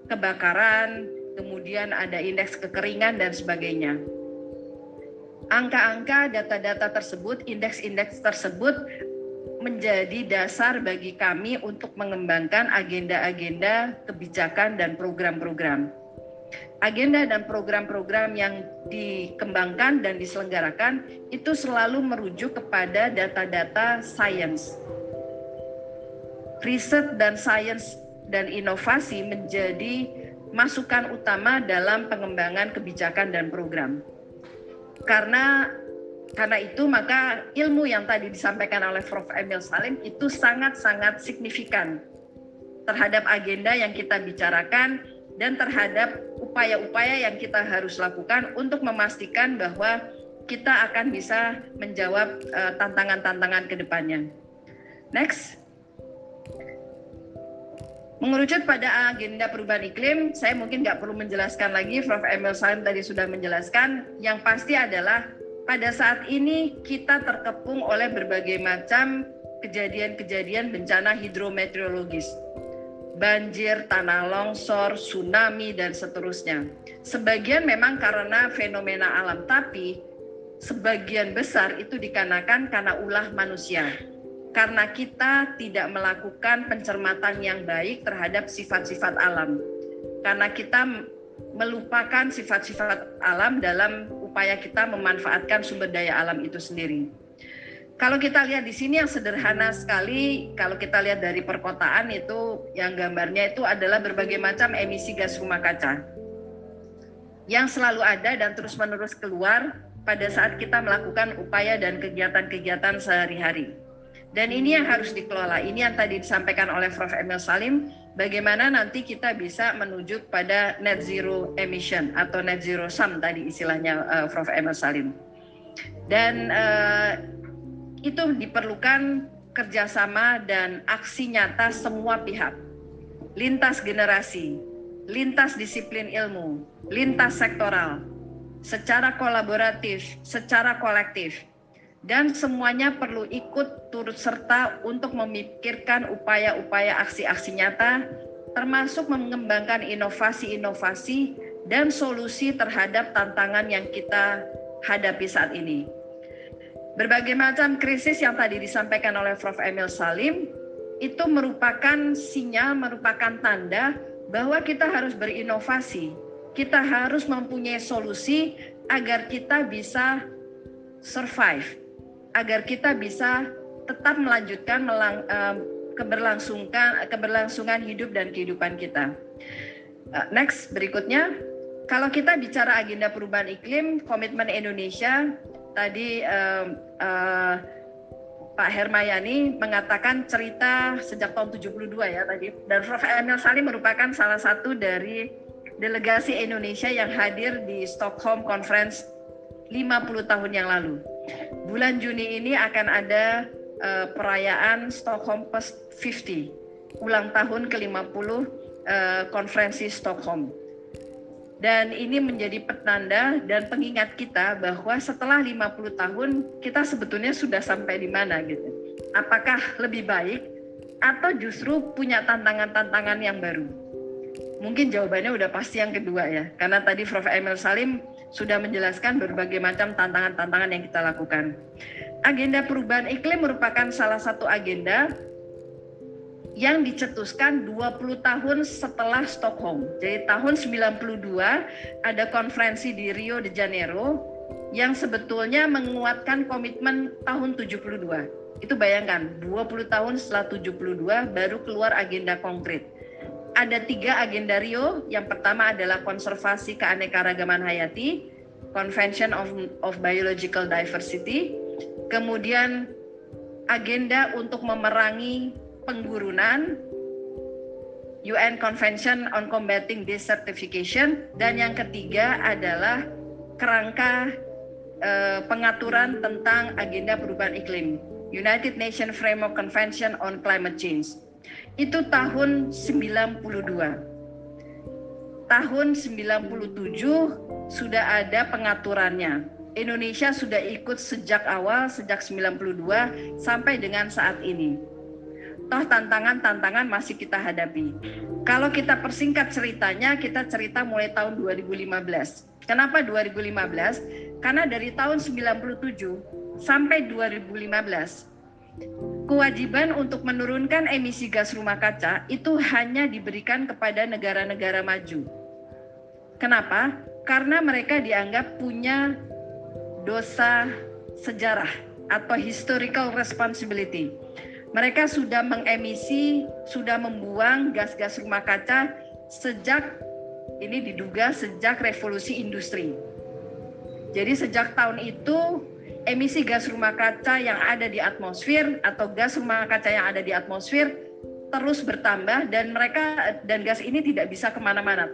kebakaran, kemudian ada indeks kekeringan dan sebagainya. Angka-angka data-data tersebut, indeks-indeks tersebut menjadi dasar bagi kami untuk mengembangkan agenda-agenda kebijakan dan program-program. Agenda dan program-program yang dikembangkan dan diselenggarakan itu selalu merujuk kepada data-data sains riset dan sains dan inovasi menjadi masukan utama dalam pengembangan kebijakan dan program. Karena karena itu maka ilmu yang tadi disampaikan oleh Prof. Emil Salim itu sangat-sangat signifikan terhadap agenda yang kita bicarakan dan terhadap upaya-upaya yang kita harus lakukan untuk memastikan bahwa kita akan bisa menjawab eh, tantangan-tantangan uh, ke. Next. Mengerucut pada agenda perubahan iklim, saya mungkin nggak perlu menjelaskan lagi, Prof. Emil Salim tadi sudah menjelaskan. Yang pasti adalah pada saat ini kita terkepung oleh berbagai macam kejadian-kejadian bencana hidrometeorologis. Banjir, tanah longsor, tsunami, dan seterusnya. Sebagian memang karena fenomena alam, tapi sebagian besar itu dikarenakan karena ulah manusia karena kita tidak melakukan pencermatan yang baik terhadap sifat-sifat alam. Karena kita melupakan sifat-sifat alam dalam upaya kita memanfaatkan sumber daya alam itu sendiri. Kalau kita lihat di sini yang sederhana sekali, kalau kita lihat dari perkotaan itu yang gambarnya itu adalah berbagai macam emisi gas rumah kaca yang selalu ada dan terus-menerus keluar pada saat kita melakukan upaya dan kegiatan-kegiatan sehari-hari. Dan ini yang harus dikelola. Ini yang tadi disampaikan oleh Prof. Emil Salim, bagaimana nanti kita bisa menuju pada net zero emission atau net zero sum tadi istilahnya uh, Prof. Emil Salim. Dan uh, itu diperlukan kerjasama dan aksi nyata semua pihak, lintas generasi, lintas disiplin ilmu, lintas sektoral, secara kolaboratif, secara kolektif dan semuanya perlu ikut turut serta untuk memikirkan upaya-upaya aksi-aksi nyata termasuk mengembangkan inovasi-inovasi dan solusi terhadap tantangan yang kita hadapi saat ini. Berbagai macam krisis yang tadi disampaikan oleh Prof. Emil Salim itu merupakan sinyal, merupakan tanda bahwa kita harus berinovasi. Kita harus mempunyai solusi agar kita bisa survive, agar kita bisa tetap melanjutkan melang, uh, keberlangsungan keberlangsungan hidup dan kehidupan kita. Uh, next berikutnya, kalau kita bicara agenda perubahan iklim, komitmen Indonesia tadi uh, uh, Pak Hermayani mengatakan cerita sejak tahun 72 ya tadi dan Prof. Emil Salim merupakan salah satu dari delegasi Indonesia yang hadir di Stockholm Conference 50 tahun yang lalu. Bulan Juni ini akan ada uh, perayaan Stockholm Post 50, ulang tahun ke-50 uh, konferensi Stockholm. Dan ini menjadi petanda dan pengingat kita bahwa setelah 50 tahun kita sebetulnya sudah sampai di mana gitu. Apakah lebih baik atau justru punya tantangan-tantangan yang baru? Mungkin jawabannya udah pasti yang kedua ya. Karena tadi Prof. Emil Salim sudah menjelaskan berbagai macam tantangan-tantangan yang kita lakukan. Agenda perubahan iklim merupakan salah satu agenda yang dicetuskan 20 tahun setelah Stockholm. Jadi tahun 92 ada konferensi di Rio de Janeiro yang sebetulnya menguatkan komitmen tahun 72. Itu bayangkan, 20 tahun setelah 72 baru keluar agenda konkret ada tiga agenda Rio. Yang pertama adalah konservasi keanekaragaman hayati, Convention of, of Biological Diversity, kemudian agenda untuk memerangi penggurunan, UN Convention on Combating Desertification, dan yang ketiga adalah kerangka eh, pengaturan tentang agenda perubahan iklim, United Nations Framework Convention on Climate Change itu tahun 92. Tahun 97 sudah ada pengaturannya. Indonesia sudah ikut sejak awal, sejak 92 sampai dengan saat ini. Toh tantangan-tantangan masih kita hadapi. Kalau kita persingkat ceritanya, kita cerita mulai tahun 2015. Kenapa 2015? Karena dari tahun 97 sampai 2015 kewajiban untuk menurunkan emisi gas rumah kaca itu hanya diberikan kepada negara-negara maju. Kenapa? Karena mereka dianggap punya dosa sejarah atau historical responsibility. Mereka sudah mengemisi, sudah membuang gas-gas rumah kaca sejak ini diduga sejak revolusi industri. Jadi sejak tahun itu emisi gas rumah kaca yang ada di atmosfer atau gas rumah kaca yang ada di atmosfer terus bertambah dan mereka dan gas ini tidak bisa ke mana-mana.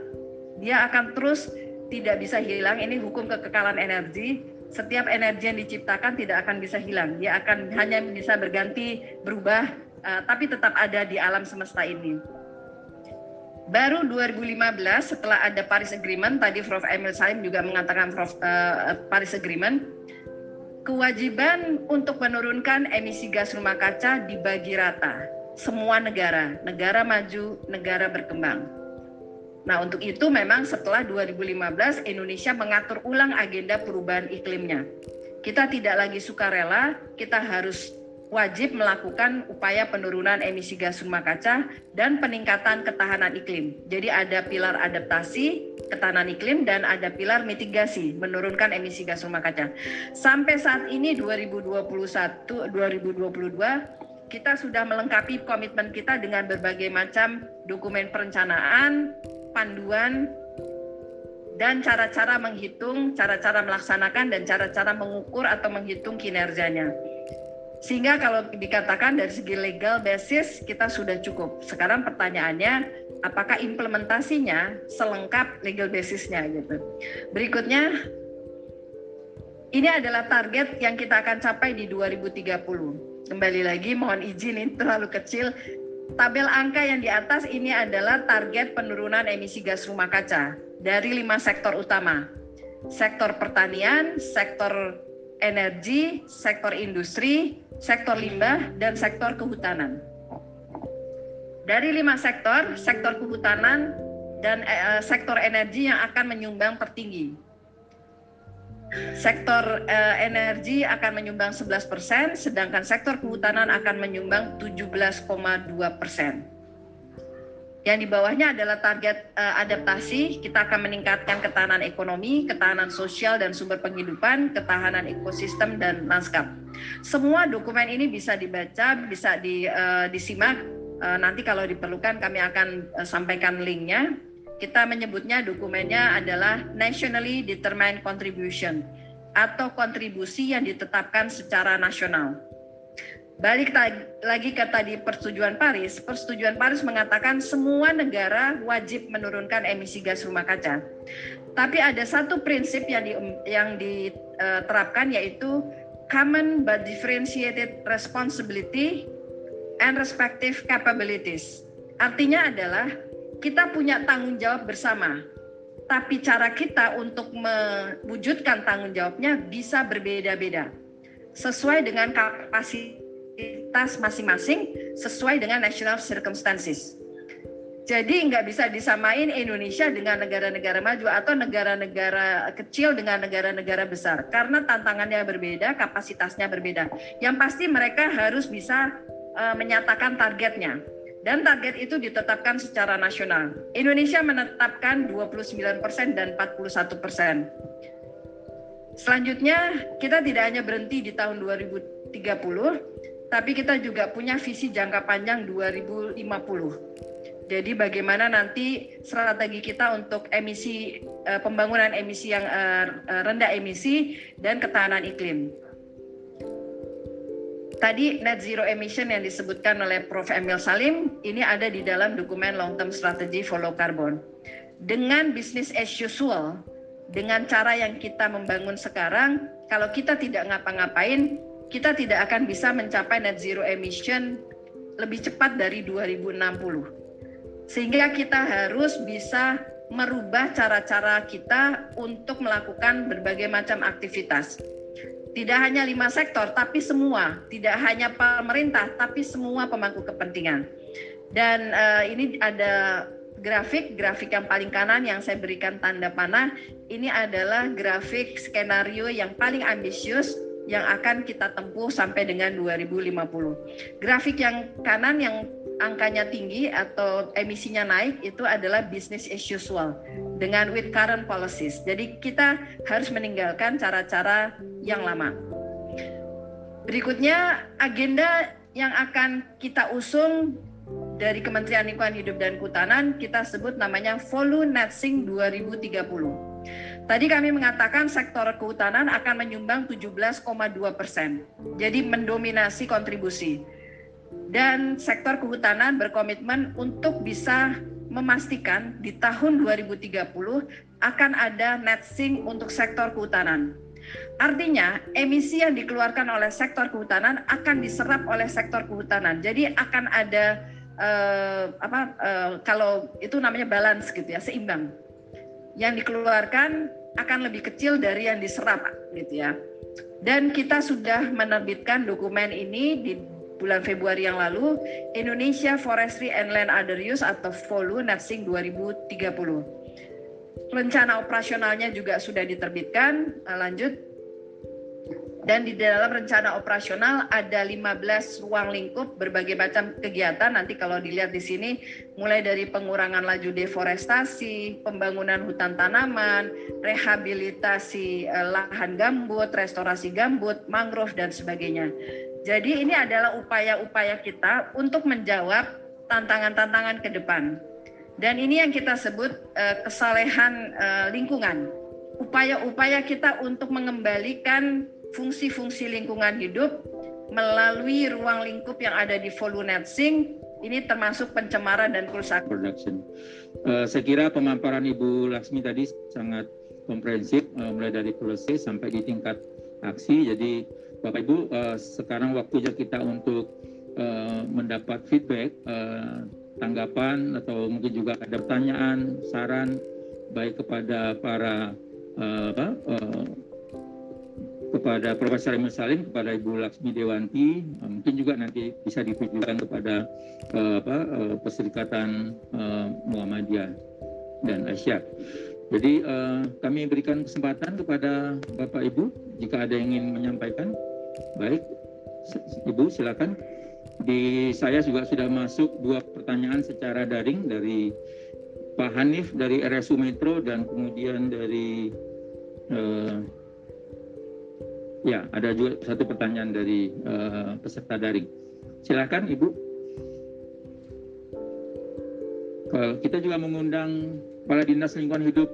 Dia akan terus tidak bisa hilang. Ini hukum kekekalan energi. Setiap energi yang diciptakan tidak akan bisa hilang. Dia akan hanya bisa berganti, berubah, uh, tapi tetap ada di alam semesta ini. Baru 2015 setelah ada Paris Agreement, tadi Prof. Emil Salim juga mengatakan Prof. Uh, Paris Agreement, kewajiban untuk menurunkan emisi gas rumah kaca dibagi rata semua negara, negara maju, negara berkembang. Nah, untuk itu memang setelah 2015 Indonesia mengatur ulang agenda perubahan iklimnya. Kita tidak lagi sukarela, kita harus wajib melakukan upaya penurunan emisi gas rumah kaca dan peningkatan ketahanan iklim. Jadi ada pilar adaptasi, ketahanan iklim dan ada pilar mitigasi, menurunkan emisi gas rumah kaca. Sampai saat ini 2021 2022 kita sudah melengkapi komitmen kita dengan berbagai macam dokumen perencanaan, panduan dan cara-cara menghitung, cara-cara melaksanakan dan cara-cara mengukur atau menghitung kinerjanya. Sehingga kalau dikatakan dari segi legal basis kita sudah cukup. Sekarang pertanyaannya, apakah implementasinya selengkap legal basisnya gitu. Berikutnya, ini adalah target yang kita akan capai di 2030. Kembali lagi mohon izin ini terlalu kecil. Tabel angka yang di atas ini adalah target penurunan emisi gas rumah kaca dari lima sektor utama. Sektor pertanian, sektor energi, sektor industri, sektor limbah, dan sektor kehutanan. Dari lima sektor, sektor kehutanan dan eh, sektor energi yang akan menyumbang tertinggi. Sektor eh, energi akan menyumbang 11 persen, sedangkan sektor kehutanan akan menyumbang 17,2 persen. Yang di bawahnya adalah target uh, adaptasi. Kita akan meningkatkan ketahanan ekonomi, ketahanan sosial dan sumber penghidupan, ketahanan ekosistem dan lanskap. Semua dokumen ini bisa dibaca, bisa di, uh, disimak. Uh, nanti kalau diperlukan kami akan uh, sampaikan linknya. Kita menyebutnya dokumennya adalah Nationally Determined Contribution atau kontribusi yang ditetapkan secara nasional. Balik lagi ke tadi persetujuan Paris, persetujuan Paris mengatakan semua negara wajib menurunkan emisi gas rumah kaca. Tapi ada satu prinsip yang di, yang diterapkan yaitu common but differentiated responsibility and respective capabilities. Artinya adalah kita punya tanggung jawab bersama, tapi cara kita untuk mewujudkan tanggung jawabnya bisa berbeda-beda sesuai dengan kapasitas prioritas masing-masing sesuai dengan national circumstances. Jadi nggak bisa disamain Indonesia dengan negara-negara maju atau negara-negara kecil dengan negara-negara besar karena tantangannya berbeda, kapasitasnya berbeda. Yang pasti mereka harus bisa uh, menyatakan targetnya dan target itu ditetapkan secara nasional. Indonesia menetapkan 29% dan 41%. Selanjutnya, kita tidak hanya berhenti di tahun 2030, tapi kita juga punya visi jangka panjang 2050. Jadi bagaimana nanti strategi kita untuk emisi uh, pembangunan emisi yang uh, rendah emisi dan ketahanan iklim. Tadi net zero emission yang disebutkan oleh Prof. Emil Salim ini ada di dalam dokumen long term strategy for low carbon. Dengan business as usual, dengan cara yang kita membangun sekarang, kalau kita tidak ngapa-ngapain, kita tidak akan bisa mencapai net zero emission lebih cepat dari 2060. Sehingga kita harus bisa merubah cara-cara kita untuk melakukan berbagai macam aktivitas. Tidak hanya lima sektor, tapi semua. Tidak hanya pemerintah, tapi semua pemangku kepentingan. Dan uh, ini ada grafik, grafik yang paling kanan yang saya berikan tanda panah. Ini adalah grafik skenario yang paling ambisius yang akan kita tempuh sampai dengan 2050. Grafik yang kanan yang angkanya tinggi atau emisinya naik itu adalah business as usual dengan with current policies. Jadi kita harus meninggalkan cara-cara yang lama. Berikutnya agenda yang akan kita usung dari Kementerian Lingkungan Hidup dan Kehutanan kita sebut namanya Volu Netsing 2030. Tadi kami mengatakan sektor kehutanan akan menyumbang 17,2 persen, jadi mendominasi kontribusi. Dan sektor kehutanan berkomitmen untuk bisa memastikan di tahun 2030 akan ada net sink untuk sektor kehutanan. Artinya, emisi yang dikeluarkan oleh sektor kehutanan akan diserap oleh sektor kehutanan. Jadi akan ada uh, apa uh, kalau itu namanya balance gitu ya seimbang yang dikeluarkan akan lebih kecil dari yang diserap gitu ya dan kita sudah menerbitkan dokumen ini di bulan Februari yang lalu Indonesia Forestry and Land Other Use atau FOLU NATSING 2030 rencana operasionalnya juga sudah diterbitkan. Lanjut. Dan di dalam rencana operasional ada 15 ruang lingkup berbagai macam kegiatan. Nanti kalau dilihat di sini mulai dari pengurangan laju deforestasi, pembangunan hutan tanaman, rehabilitasi eh, lahan gambut, restorasi gambut, mangrove dan sebagainya. Jadi ini adalah upaya-upaya kita untuk menjawab tantangan-tantangan ke depan. Dan ini yang kita sebut uh, kesalehan uh, lingkungan. Upaya-upaya kita untuk mengembalikan fungsi-fungsi lingkungan hidup melalui ruang lingkup yang ada di Volunetsing ini termasuk pencemaran dan kerusakan. Production. Uh, saya kira pemaparan Ibu Laksmi tadi sangat komprehensif, uh, mulai dari proses sampai di tingkat aksi. Jadi Bapak Ibu, uh, sekarang waktunya kita untuk uh, mendapat feedback uh, tanggapan atau mungkin juga ada pertanyaan, saran baik kepada para uh, apa, uh, kepada Profesor Emil Salim, kepada Ibu Laksmi Dewanti, uh, mungkin juga nanti bisa ditujukan kepada uh, apa, uh, Perserikatan uh, Muhammadiyah dan Asia. Jadi uh, kami berikan kesempatan kepada Bapak Ibu jika ada yang ingin menyampaikan. Baik, Ibu silakan di saya juga sudah masuk dua pertanyaan secara daring dari Pak Hanif dari RSU Metro dan kemudian dari ya ada juga satu pertanyaan dari uh, peserta daring. Silakan Ibu. Kita juga mengundang Kepala Dinas Lingkungan Hidup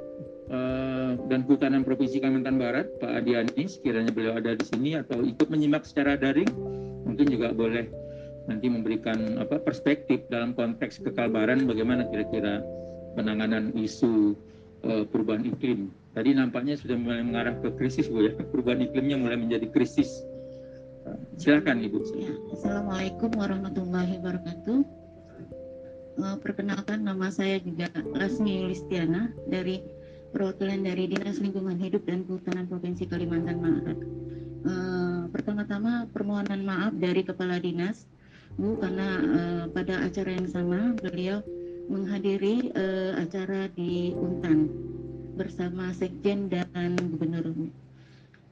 uh, dan Kehutanan Provinsi Kalimantan Barat, Pak Adiani, sekiranya beliau ada di sini atau ikut menyimak secara daring, mungkin juga boleh nanti memberikan apa perspektif dalam konteks kekalbaran bagaimana kira-kira penanganan isu uh, perubahan iklim. Tadi nampaknya sudah mulai mengarah ke krisis Bu ya. Perubahan iklimnya mulai menjadi krisis. Uh, silakan Ibu. Ya, Assalamualaikum warahmatullahi wabarakatuh. Uh, perkenalkan nama saya juga Lasmi Yulistiana dari perwakilan dari Dinas Lingkungan Hidup dan Kehutanan Provinsi Kalimantan Barat. Uh, pertama-tama permohonan maaf dari Kepala Dinas Bu karena pada acara yang sama beliau menghadiri acara di Untan bersama Sekjen dan Gubernur.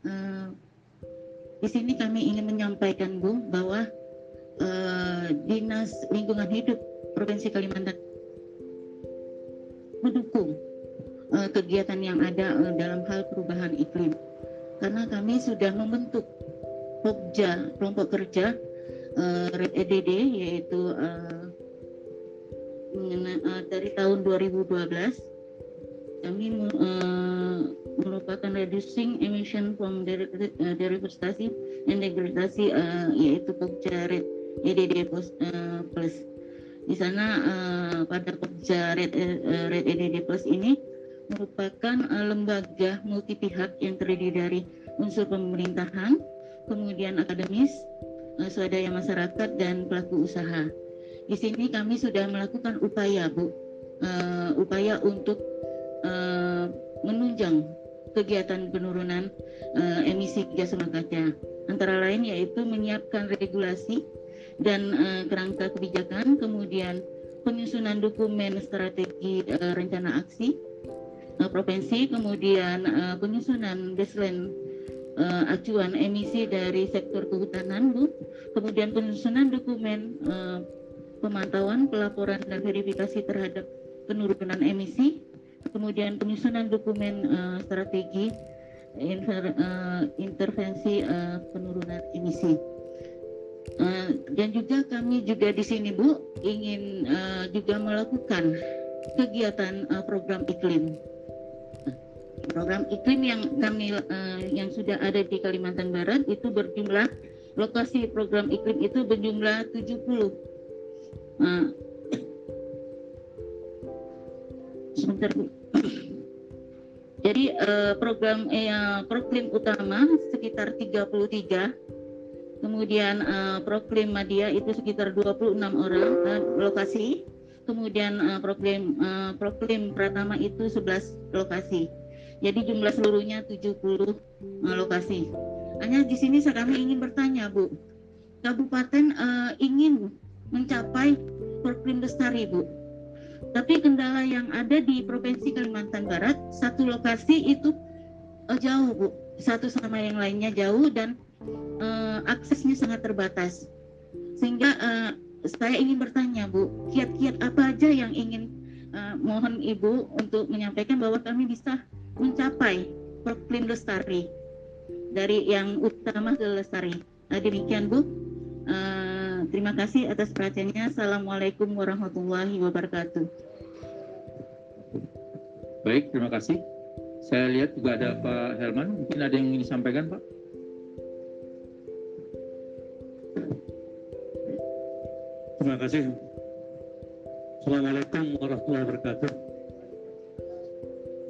Uh, di sini kami ingin menyampaikan Bu bahwa uh, Dinas Lingkungan Hidup Provinsi Kalimantan mendukung uh, kegiatan yang ada uh, dalam hal perubahan iklim karena kami sudah membentuk Pokja kelompok kerja uh, Red EDD yaitu uh, dari tahun 2012 kami uh, merupakan reducing emission from deforestasi and degradasi uh, yaitu Pokja Red EDD plus, uh, plus. Di sana uh, pada Pokja Red, uh, Red EDD plus ini merupakan uh, lembaga multi pihak yang terdiri dari unsur pemerintahan, kemudian akademis, uh, swadaya masyarakat dan pelaku usaha. Di sini kami sudah melakukan upaya, Bu, uh, upaya untuk menunjang kegiatan penurunan uh, emisi gas rumah kaca. Antara lain yaitu menyiapkan regulasi dan uh, kerangka kebijakan, kemudian penyusunan dokumen strategi uh, rencana aksi uh, provinsi, kemudian uh, penyusunan baseline uh, acuan emisi dari sektor kehutanan, Bu. Kemudian penyusunan dokumen uh, pemantauan, pelaporan dan verifikasi terhadap penurunan emisi. Kemudian penyusunan dokumen uh, strategi inter, uh, intervensi uh, penurunan emisi. Uh, dan juga kami juga di sini Bu ingin uh, juga melakukan kegiatan uh, program iklim program iklim yang kami uh, yang sudah ada di Kalimantan Barat itu berjumlah lokasi program iklim itu berjumlah 70. Uh, sebentar Bu. Jadi uh, program eh, proklim utama sekitar 33 kemudian uh, Proklim Madia itu sekitar 26 orang uh, lokasi, kemudian uh, Proklim uh, Proklim Pratama itu 11 lokasi. Jadi jumlah seluruhnya 70 uh, lokasi. Hanya di sini kami ingin bertanya, Bu. Kabupaten uh, ingin mencapai Proklim Lestari, Bu. Tapi kendala yang ada di Provinsi Kalimantan Barat, satu lokasi itu uh, jauh, Bu. Satu sama yang lainnya jauh dan uh, aksesnya sangat terbatas. Sehingga uh, saya ingin bertanya, Bu, kiat-kiat apa aja yang ingin uh, mohon Ibu untuk menyampaikan bahwa kami bisa mencapai proklim lestari dari yang utama ke lestari. Nah, demikian Bu. Uh, terima kasih atas perhatiannya. Assalamualaikum warahmatullahi wabarakatuh. Baik, terima kasih. Saya lihat juga ada Pak Helman. Mungkin ada yang ingin disampaikan, Pak? Terima kasih. Assalamualaikum warahmatullahi wabarakatuh.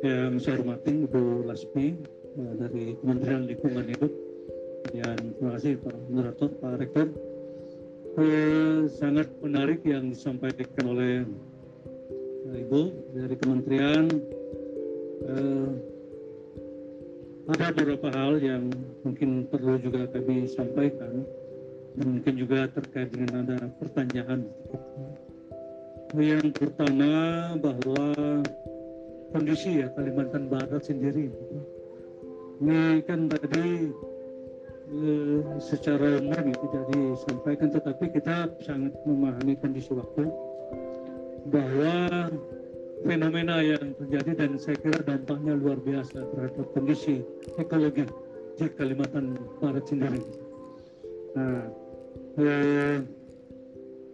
Yang saya hormati Ibu Lasmi eh, dari Kementerian Lingkungan Hidup dan terima kasih Pak Moderator, Pak Rektor. Eh, sangat menarik yang disampaikan oleh eh, Ibu dari Kementerian. Eh, ada beberapa hal yang mungkin perlu juga kami sampaikan dan mungkin juga terkait dengan ada pertanyaan. Yang pertama bahwa kondisi ya Kalimantan Barat sendiri ini kan tadi secara umum itu jadi disampaikan tetapi kita sangat memahami kondisi waktu bahwa fenomena yang terjadi dan saya kira dampaknya luar biasa terhadap kondisi ekologi di Kalimantan Barat sendiri. Nah, eh,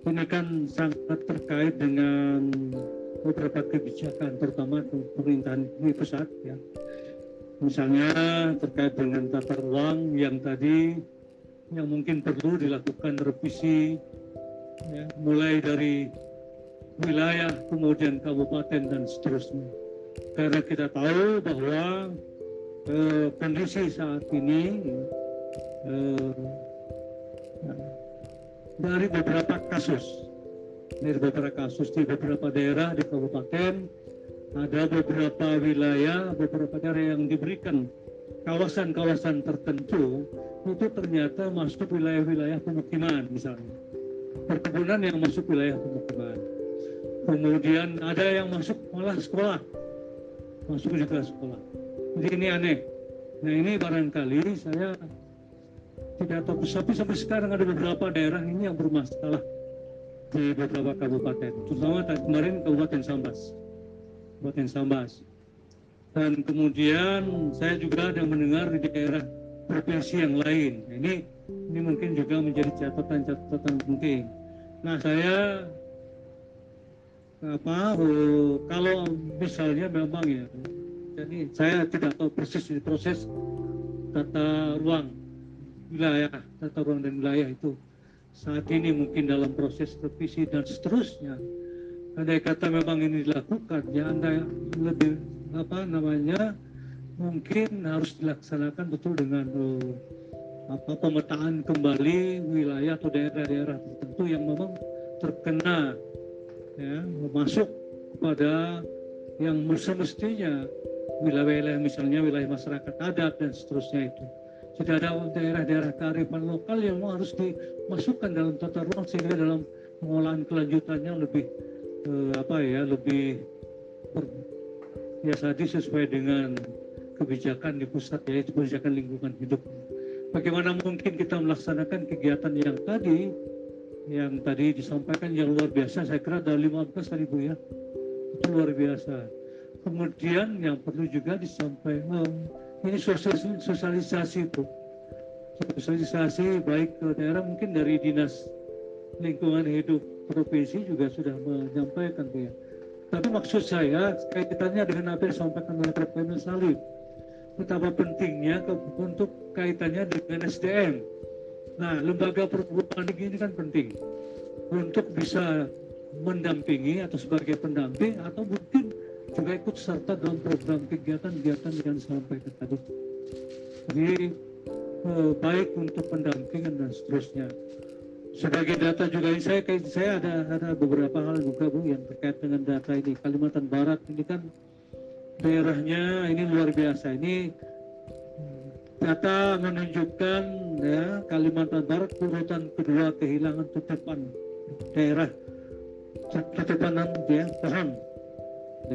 ini kan sangat terkait dengan beberapa kebijakan terutama pemerintahan ini pusat ya misalnya terkait dengan tata ruang yang tadi yang mungkin perlu dilakukan revisi ya, mulai dari wilayah kemudian kabupaten dan seterusnya. Karena kita tahu bahwa eh, kondisi saat ini eh, dari beberapa kasus dari beberapa kasus di beberapa daerah di kabupaten ada beberapa wilayah beberapa daerah yang diberikan kawasan-kawasan tertentu itu ternyata masuk wilayah-wilayah pemukiman misalnya. Perkebunan yang masuk wilayah pemukiman. Kemudian ada yang masuk malah sekolah. Masuk juga sekolah. Jadi ini aneh. Nah ini barangkali saya tidak tahu. Tapi sampai sekarang ada beberapa daerah ini yang bermasalah di beberapa kabupaten. Terutama kemarin Kabupaten Sambas Kabupaten Sambas. Dan kemudian saya juga ada mendengar di daerah provinsi yang lain. Ini ini mungkin juga menjadi catatan-catatan penting. Nah saya apa oh, kalau misalnya memang ya jadi saya tidak tahu persis di proses tata ruang wilayah, tata ruang dan wilayah itu saat ini mungkin dalam proses revisi dan seterusnya. Andai kata memang ini dilakukan, ya anda lebih apa namanya mungkin harus dilaksanakan betul dengan uh, apa pemetaan kembali wilayah atau daerah-daerah tertentu yang memang terkena ya masuk pada yang semestinya wilayah-wilayah misalnya wilayah masyarakat adat dan seterusnya itu. Tidak ada daerah-daerah kearifan lokal yang harus dimasukkan dalam tata ruang sehingga dalam pengolahan kelanjutannya lebih eh, apa ya lebih per, ya tadi sesuai dengan kebijakan di pusat yaitu kebijakan lingkungan hidup. Bagaimana mungkin kita melaksanakan kegiatan yang tadi yang tadi disampaikan yang luar biasa saya kira ada 15 tadi Bu ya. Itu luar biasa. Kemudian yang perlu juga disampaikan ini sosialisasi itu. Sosialisasi baik ke daerah mungkin dari dinas lingkungan hidup provinsi juga sudah menyampaikan ya tapi maksud saya kaitannya dengan apa yang disampaikan oleh Prof. Emil betapa pentingnya ke, untuk kaitannya dengan SDM nah lembaga perguruan tinggi ini kan penting untuk bisa mendampingi atau sebagai pendamping atau mungkin juga ikut serta dalam program kegiatan-kegiatan yang disampaikan tadi. Jadi eh, baik untuk pendampingan dan seterusnya. Sebagai data juga saya saya ada ada beberapa hal juga bu yang terkait dengan data ini. Kalimantan Barat ini kan daerahnya ini luar biasa. Ini data menunjukkan ya Kalimantan Barat urutan kedua kehilangan tutupan daerah tutupan ya pohon.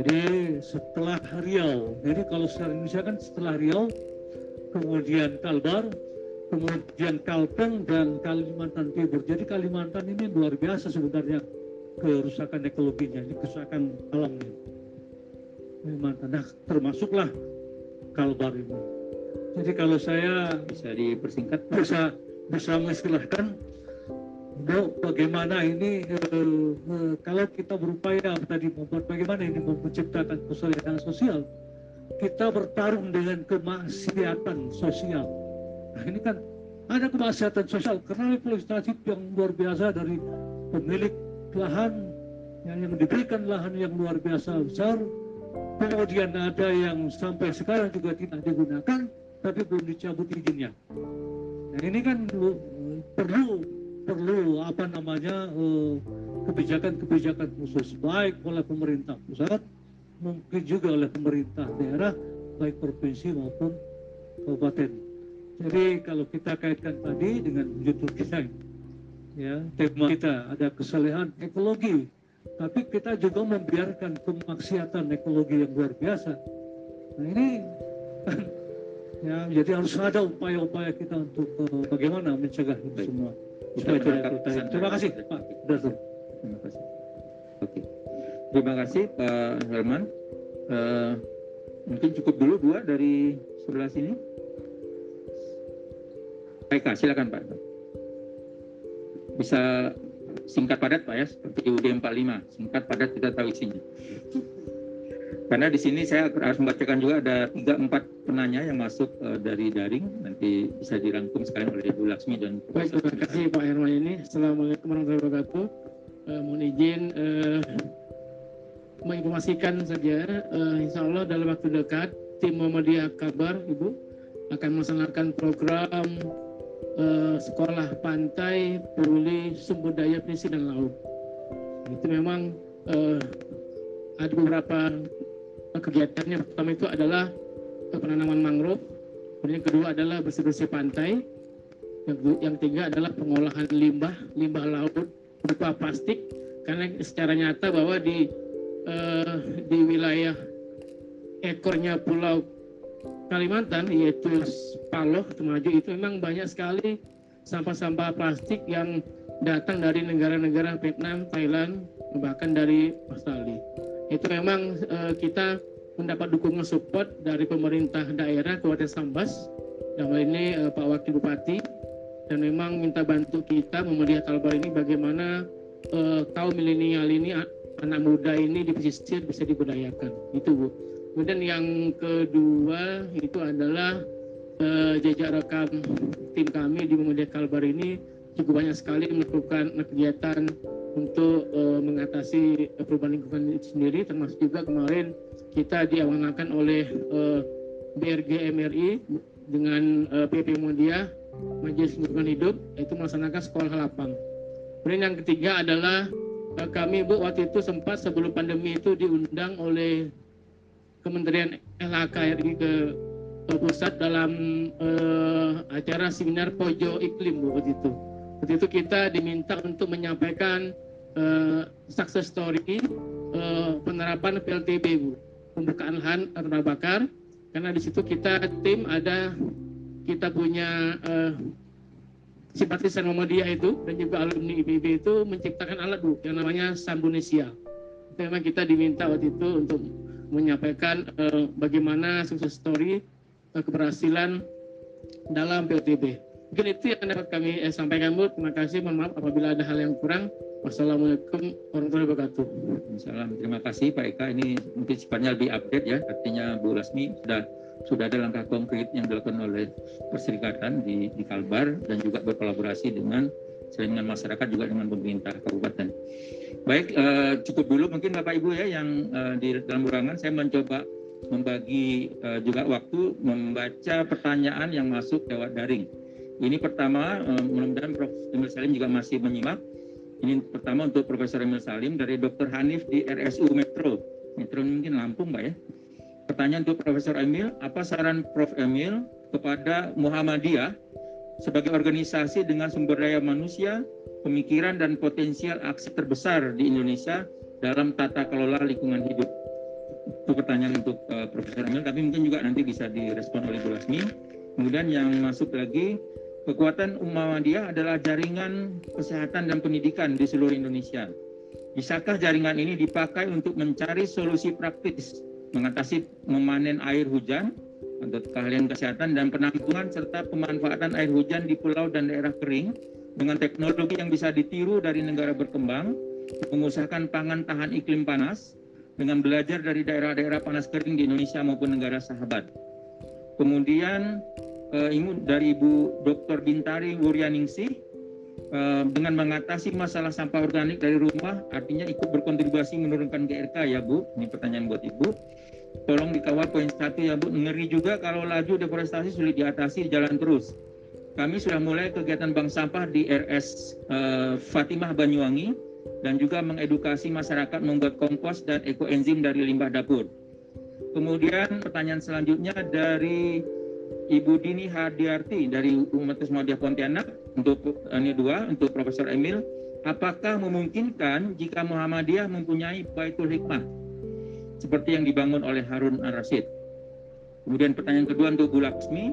Jadi setelah Riau jadi kalau secara Indonesia kan setelah Riau kemudian Kalbar kemudian Kalteng dan Kalimantan Timur. Jadi Kalimantan ini luar biasa sebenarnya kerusakan ekologinya, ini kerusakan alamnya. Kalimantan, nah termasuklah Kalbar ini. Jadi kalau saya bisa dipersingkat, bisa bisa mengistilahkan bagaimana ini eh, eh, kalau kita berupaya tadi membuat bagaimana ini menciptakan kesolidan sosial kita bertarung dengan kemaksiatan sosial Nah ini kan ada kemaksiatan sosial. Karena eksploitasi yang luar biasa dari pemilik lahan yang, yang diberikan lahan yang luar biasa besar. Kemudian ada yang sampai sekarang juga tidak digunakan tapi belum dicabut izinnya. Nah ini kan perlu perlu apa namanya eh, kebijakan-kebijakan khusus baik oleh pemerintah pusat mungkin juga oleh pemerintah daerah baik provinsi maupun kabupaten jadi kalau kita kaitkan tadi dengan judul kita, ya tema kita ada kesalehan ekologi, tapi kita juga membiarkan kemaksiatan ekologi yang luar biasa. Nah ini *laughs* ya jadi harus ada upaya-upaya kita untuk uh, bagaimana mencegah ini semua. Supaya tidak Terima kasih Pak. Terima kasih. Oke. Terima kasih Pak Herman. Uh, mungkin cukup dulu dua dari sebelah sini. Baik, silakan Pak. Bisa singkat padat Pak ya, seperti UD 45, singkat padat kita tahu isinya. Karena di sini saya harus membacakan juga ada tiga empat penanya yang masuk uh, dari daring, nanti bisa dirangkum sekalian oleh Ibu Laksmi dan Baik, terima kasih Pak Herman ini. Assalamualaikum warahmatullahi wabarakatuh. Uh, mohon izin uh, menginformasikan saja, uh, Insya Allah dalam waktu dekat tim Muhammadiyah Kabar, Ibu, akan melaksanakan program uh, sekolah pantai peduli sumber daya pesisir dan laut. Itu memang uh, ada beberapa kegiatannya. Pertama itu adalah penanaman mangrove, kemudian kedua adalah bersih-bersih pantai, yang, yang ketiga adalah pengolahan limbah limbah laut berupa plastik karena secara nyata bahwa di uh, di wilayah ekornya pulau Kalimantan yaitu Paloh Temaju itu memang banyak sekali sampah-sampah plastik yang datang dari negara-negara Vietnam, Thailand, bahkan dari Australia. Itu memang uh, kita mendapat dukungan support dari pemerintah daerah Kabupaten Sambas, hal ini uh, Pak Wakil Bupati, dan memang minta bantu kita memelihara Kalbar ini bagaimana uh, kaum milenial ini anak muda ini di pesisir bisa diberdayakan. Itu Bu. Kemudian yang kedua itu adalah uh, jejak rekam tim kami di Muhammadiyah Kalbar ini cukup banyak sekali melakukan kegiatan untuk uh, mengatasi perubahan lingkungan itu sendiri termasuk juga kemarin kita diamanahkan oleh uh, BRG MRI dengan uh, PP Muhammadiyah Majelis Lingkungan Hidup itu melaksanakan sekolah lapang. Kemudian yang ketiga adalah kami Bu waktu itu sempat sebelum pandemi itu diundang oleh Kementerian LHKRI ke, ke pusat dalam uh, acara seminar Pojo Iklim Bu waktu itu. Waktu itu kita diminta untuk menyampaikan uh, success story uh, penerapan PLTB Bu, pembukaan lahan tanah bakar. Karena di situ kita tim ada kita punya uh, simpatisan Muhammadiyah itu dan juga alumni IPB itu menciptakan alat Bu yang namanya Sambunesia. Memang kita diminta waktu itu untuk menyampaikan uh, bagaimana sukses story uh, keberhasilan dalam PLTB. Mungkin itu yang dapat kami eh, sampaikan Bu. Terima kasih. Mohon maaf apabila ada hal yang kurang. Wassalamualaikum warahmatullahi wabarakatuh. Salam. Terima kasih Pak Eka. Ini mungkin sifatnya lebih update ya. Artinya Bu Lasmi sudah sudah ada langkah konkret yang dilakukan oleh perserikatan di, di Kalbar dan juga berkolaborasi dengan selain dengan masyarakat juga dengan pemerintah kabupaten. Baik, uh, cukup dulu mungkin Bapak Ibu ya yang uh, di dalam ruangan saya mencoba membagi uh, juga waktu membaca pertanyaan yang masuk lewat daring. Ini pertama, uh, mudah-mudahan Prof. Emil Salim juga masih menyimak. Ini pertama untuk Profesor Emil Salim dari Dr. Hanif di RSU Metro. Metro mungkin Lampung, Mbak ya. Pertanyaan untuk Profesor Emil, apa saran Prof. Emil kepada Muhammadiyah sebagai organisasi dengan sumber daya manusia, pemikiran dan potensial aksi terbesar di Indonesia dalam tata kelola lingkungan hidup? Itu pertanyaan untuk uh, Profesor Emil, tapi mungkin juga nanti bisa direspon oleh Bu Lasmi. Kemudian yang masuk lagi, kekuatan Muhammadiyah adalah jaringan kesehatan dan pendidikan di seluruh Indonesia. Bisakah jaringan ini dipakai untuk mencari solusi praktis mengatasi memanen air hujan untuk keahlian kesehatan dan penampungan serta pemanfaatan air hujan di pulau dan daerah kering dengan teknologi yang bisa ditiru dari negara berkembang, mengusahakan pangan tahan iklim panas dengan belajar dari daerah-daerah panas kering di Indonesia maupun negara sahabat. Kemudian eh, dari Ibu Dr. Bintari Wuryaningsih eh, dengan mengatasi masalah sampah organik dari rumah artinya ikut berkontribusi menurunkan GRK ya Bu. Ini pertanyaan buat Ibu tolong dikawal poin satu ya Bu. Ngeri juga kalau laju deforestasi sulit diatasi jalan terus. Kami sudah mulai kegiatan bank sampah di RS uh, eh, Fatimah Banyuwangi dan juga mengedukasi masyarakat membuat kompos dan ekoenzim dari limbah dapur. Kemudian pertanyaan selanjutnya dari Ibu Dini Hadiarti dari Umat Muhammadiyah Pontianak untuk eh, ini dua untuk Profesor Emil, apakah memungkinkan jika Muhammadiyah mempunyai Baitul Hikmah seperti yang dibangun oleh Harun Ar-Rasyid. Kemudian pertanyaan kedua untuk Bu Laksmi,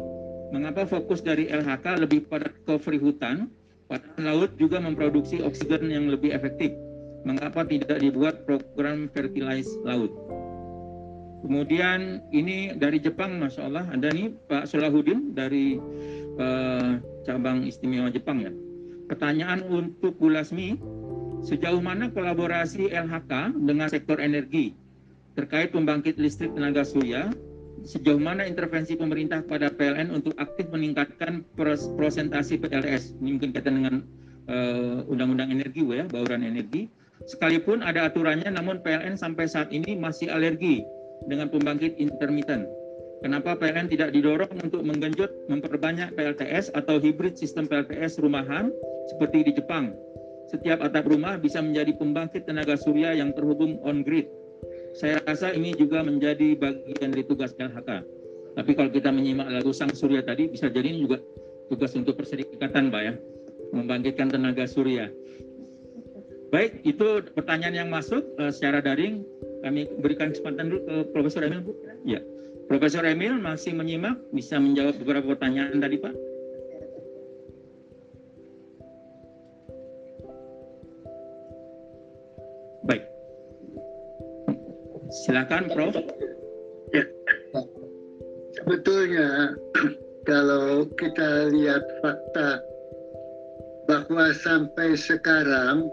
mengapa fokus dari LHK lebih pada recovery hutan, padahal laut juga memproduksi oksigen yang lebih efektif? Mengapa tidak dibuat program fertilize laut? Kemudian ini dari Jepang, Masya Allah, ada nih Pak Solahuddin dari uh, cabang istimewa Jepang ya. Pertanyaan untuk Bu Lasmi, sejauh mana kolaborasi LHK dengan sektor energi terkait pembangkit listrik tenaga surya, sejauh mana intervensi pemerintah pada PLN untuk aktif meningkatkan prosentasi. Ini mungkin kaitan dengan uh, undang-undang energi, ya, bauran energi. Sekalipun ada aturannya, namun PLN sampai saat ini masih alergi dengan pembangkit intermittent. Kenapa PLN tidak didorong untuk menggenjot memperbanyak PLTS atau hibrid sistem PLTS rumahan seperti di Jepang? Setiap atap rumah bisa menjadi pembangkit tenaga surya yang terhubung on grid saya rasa ini juga menjadi bagian dari tugas LHK. Tapi kalau kita menyimak lagu Sang Surya tadi, bisa jadi ini juga tugas untuk perserikatan, Pak ya, membangkitkan tenaga surya. Baik, itu pertanyaan yang masuk uh, secara daring. Kami berikan kesempatan dulu ke Profesor Emil, Bu. Ya, Profesor Emil masih menyimak, bisa menjawab beberapa pertanyaan tadi, Pak. Baik. Silakan, Prof. Ya. Sebetulnya kalau kita lihat fakta bahwa sampai sekarang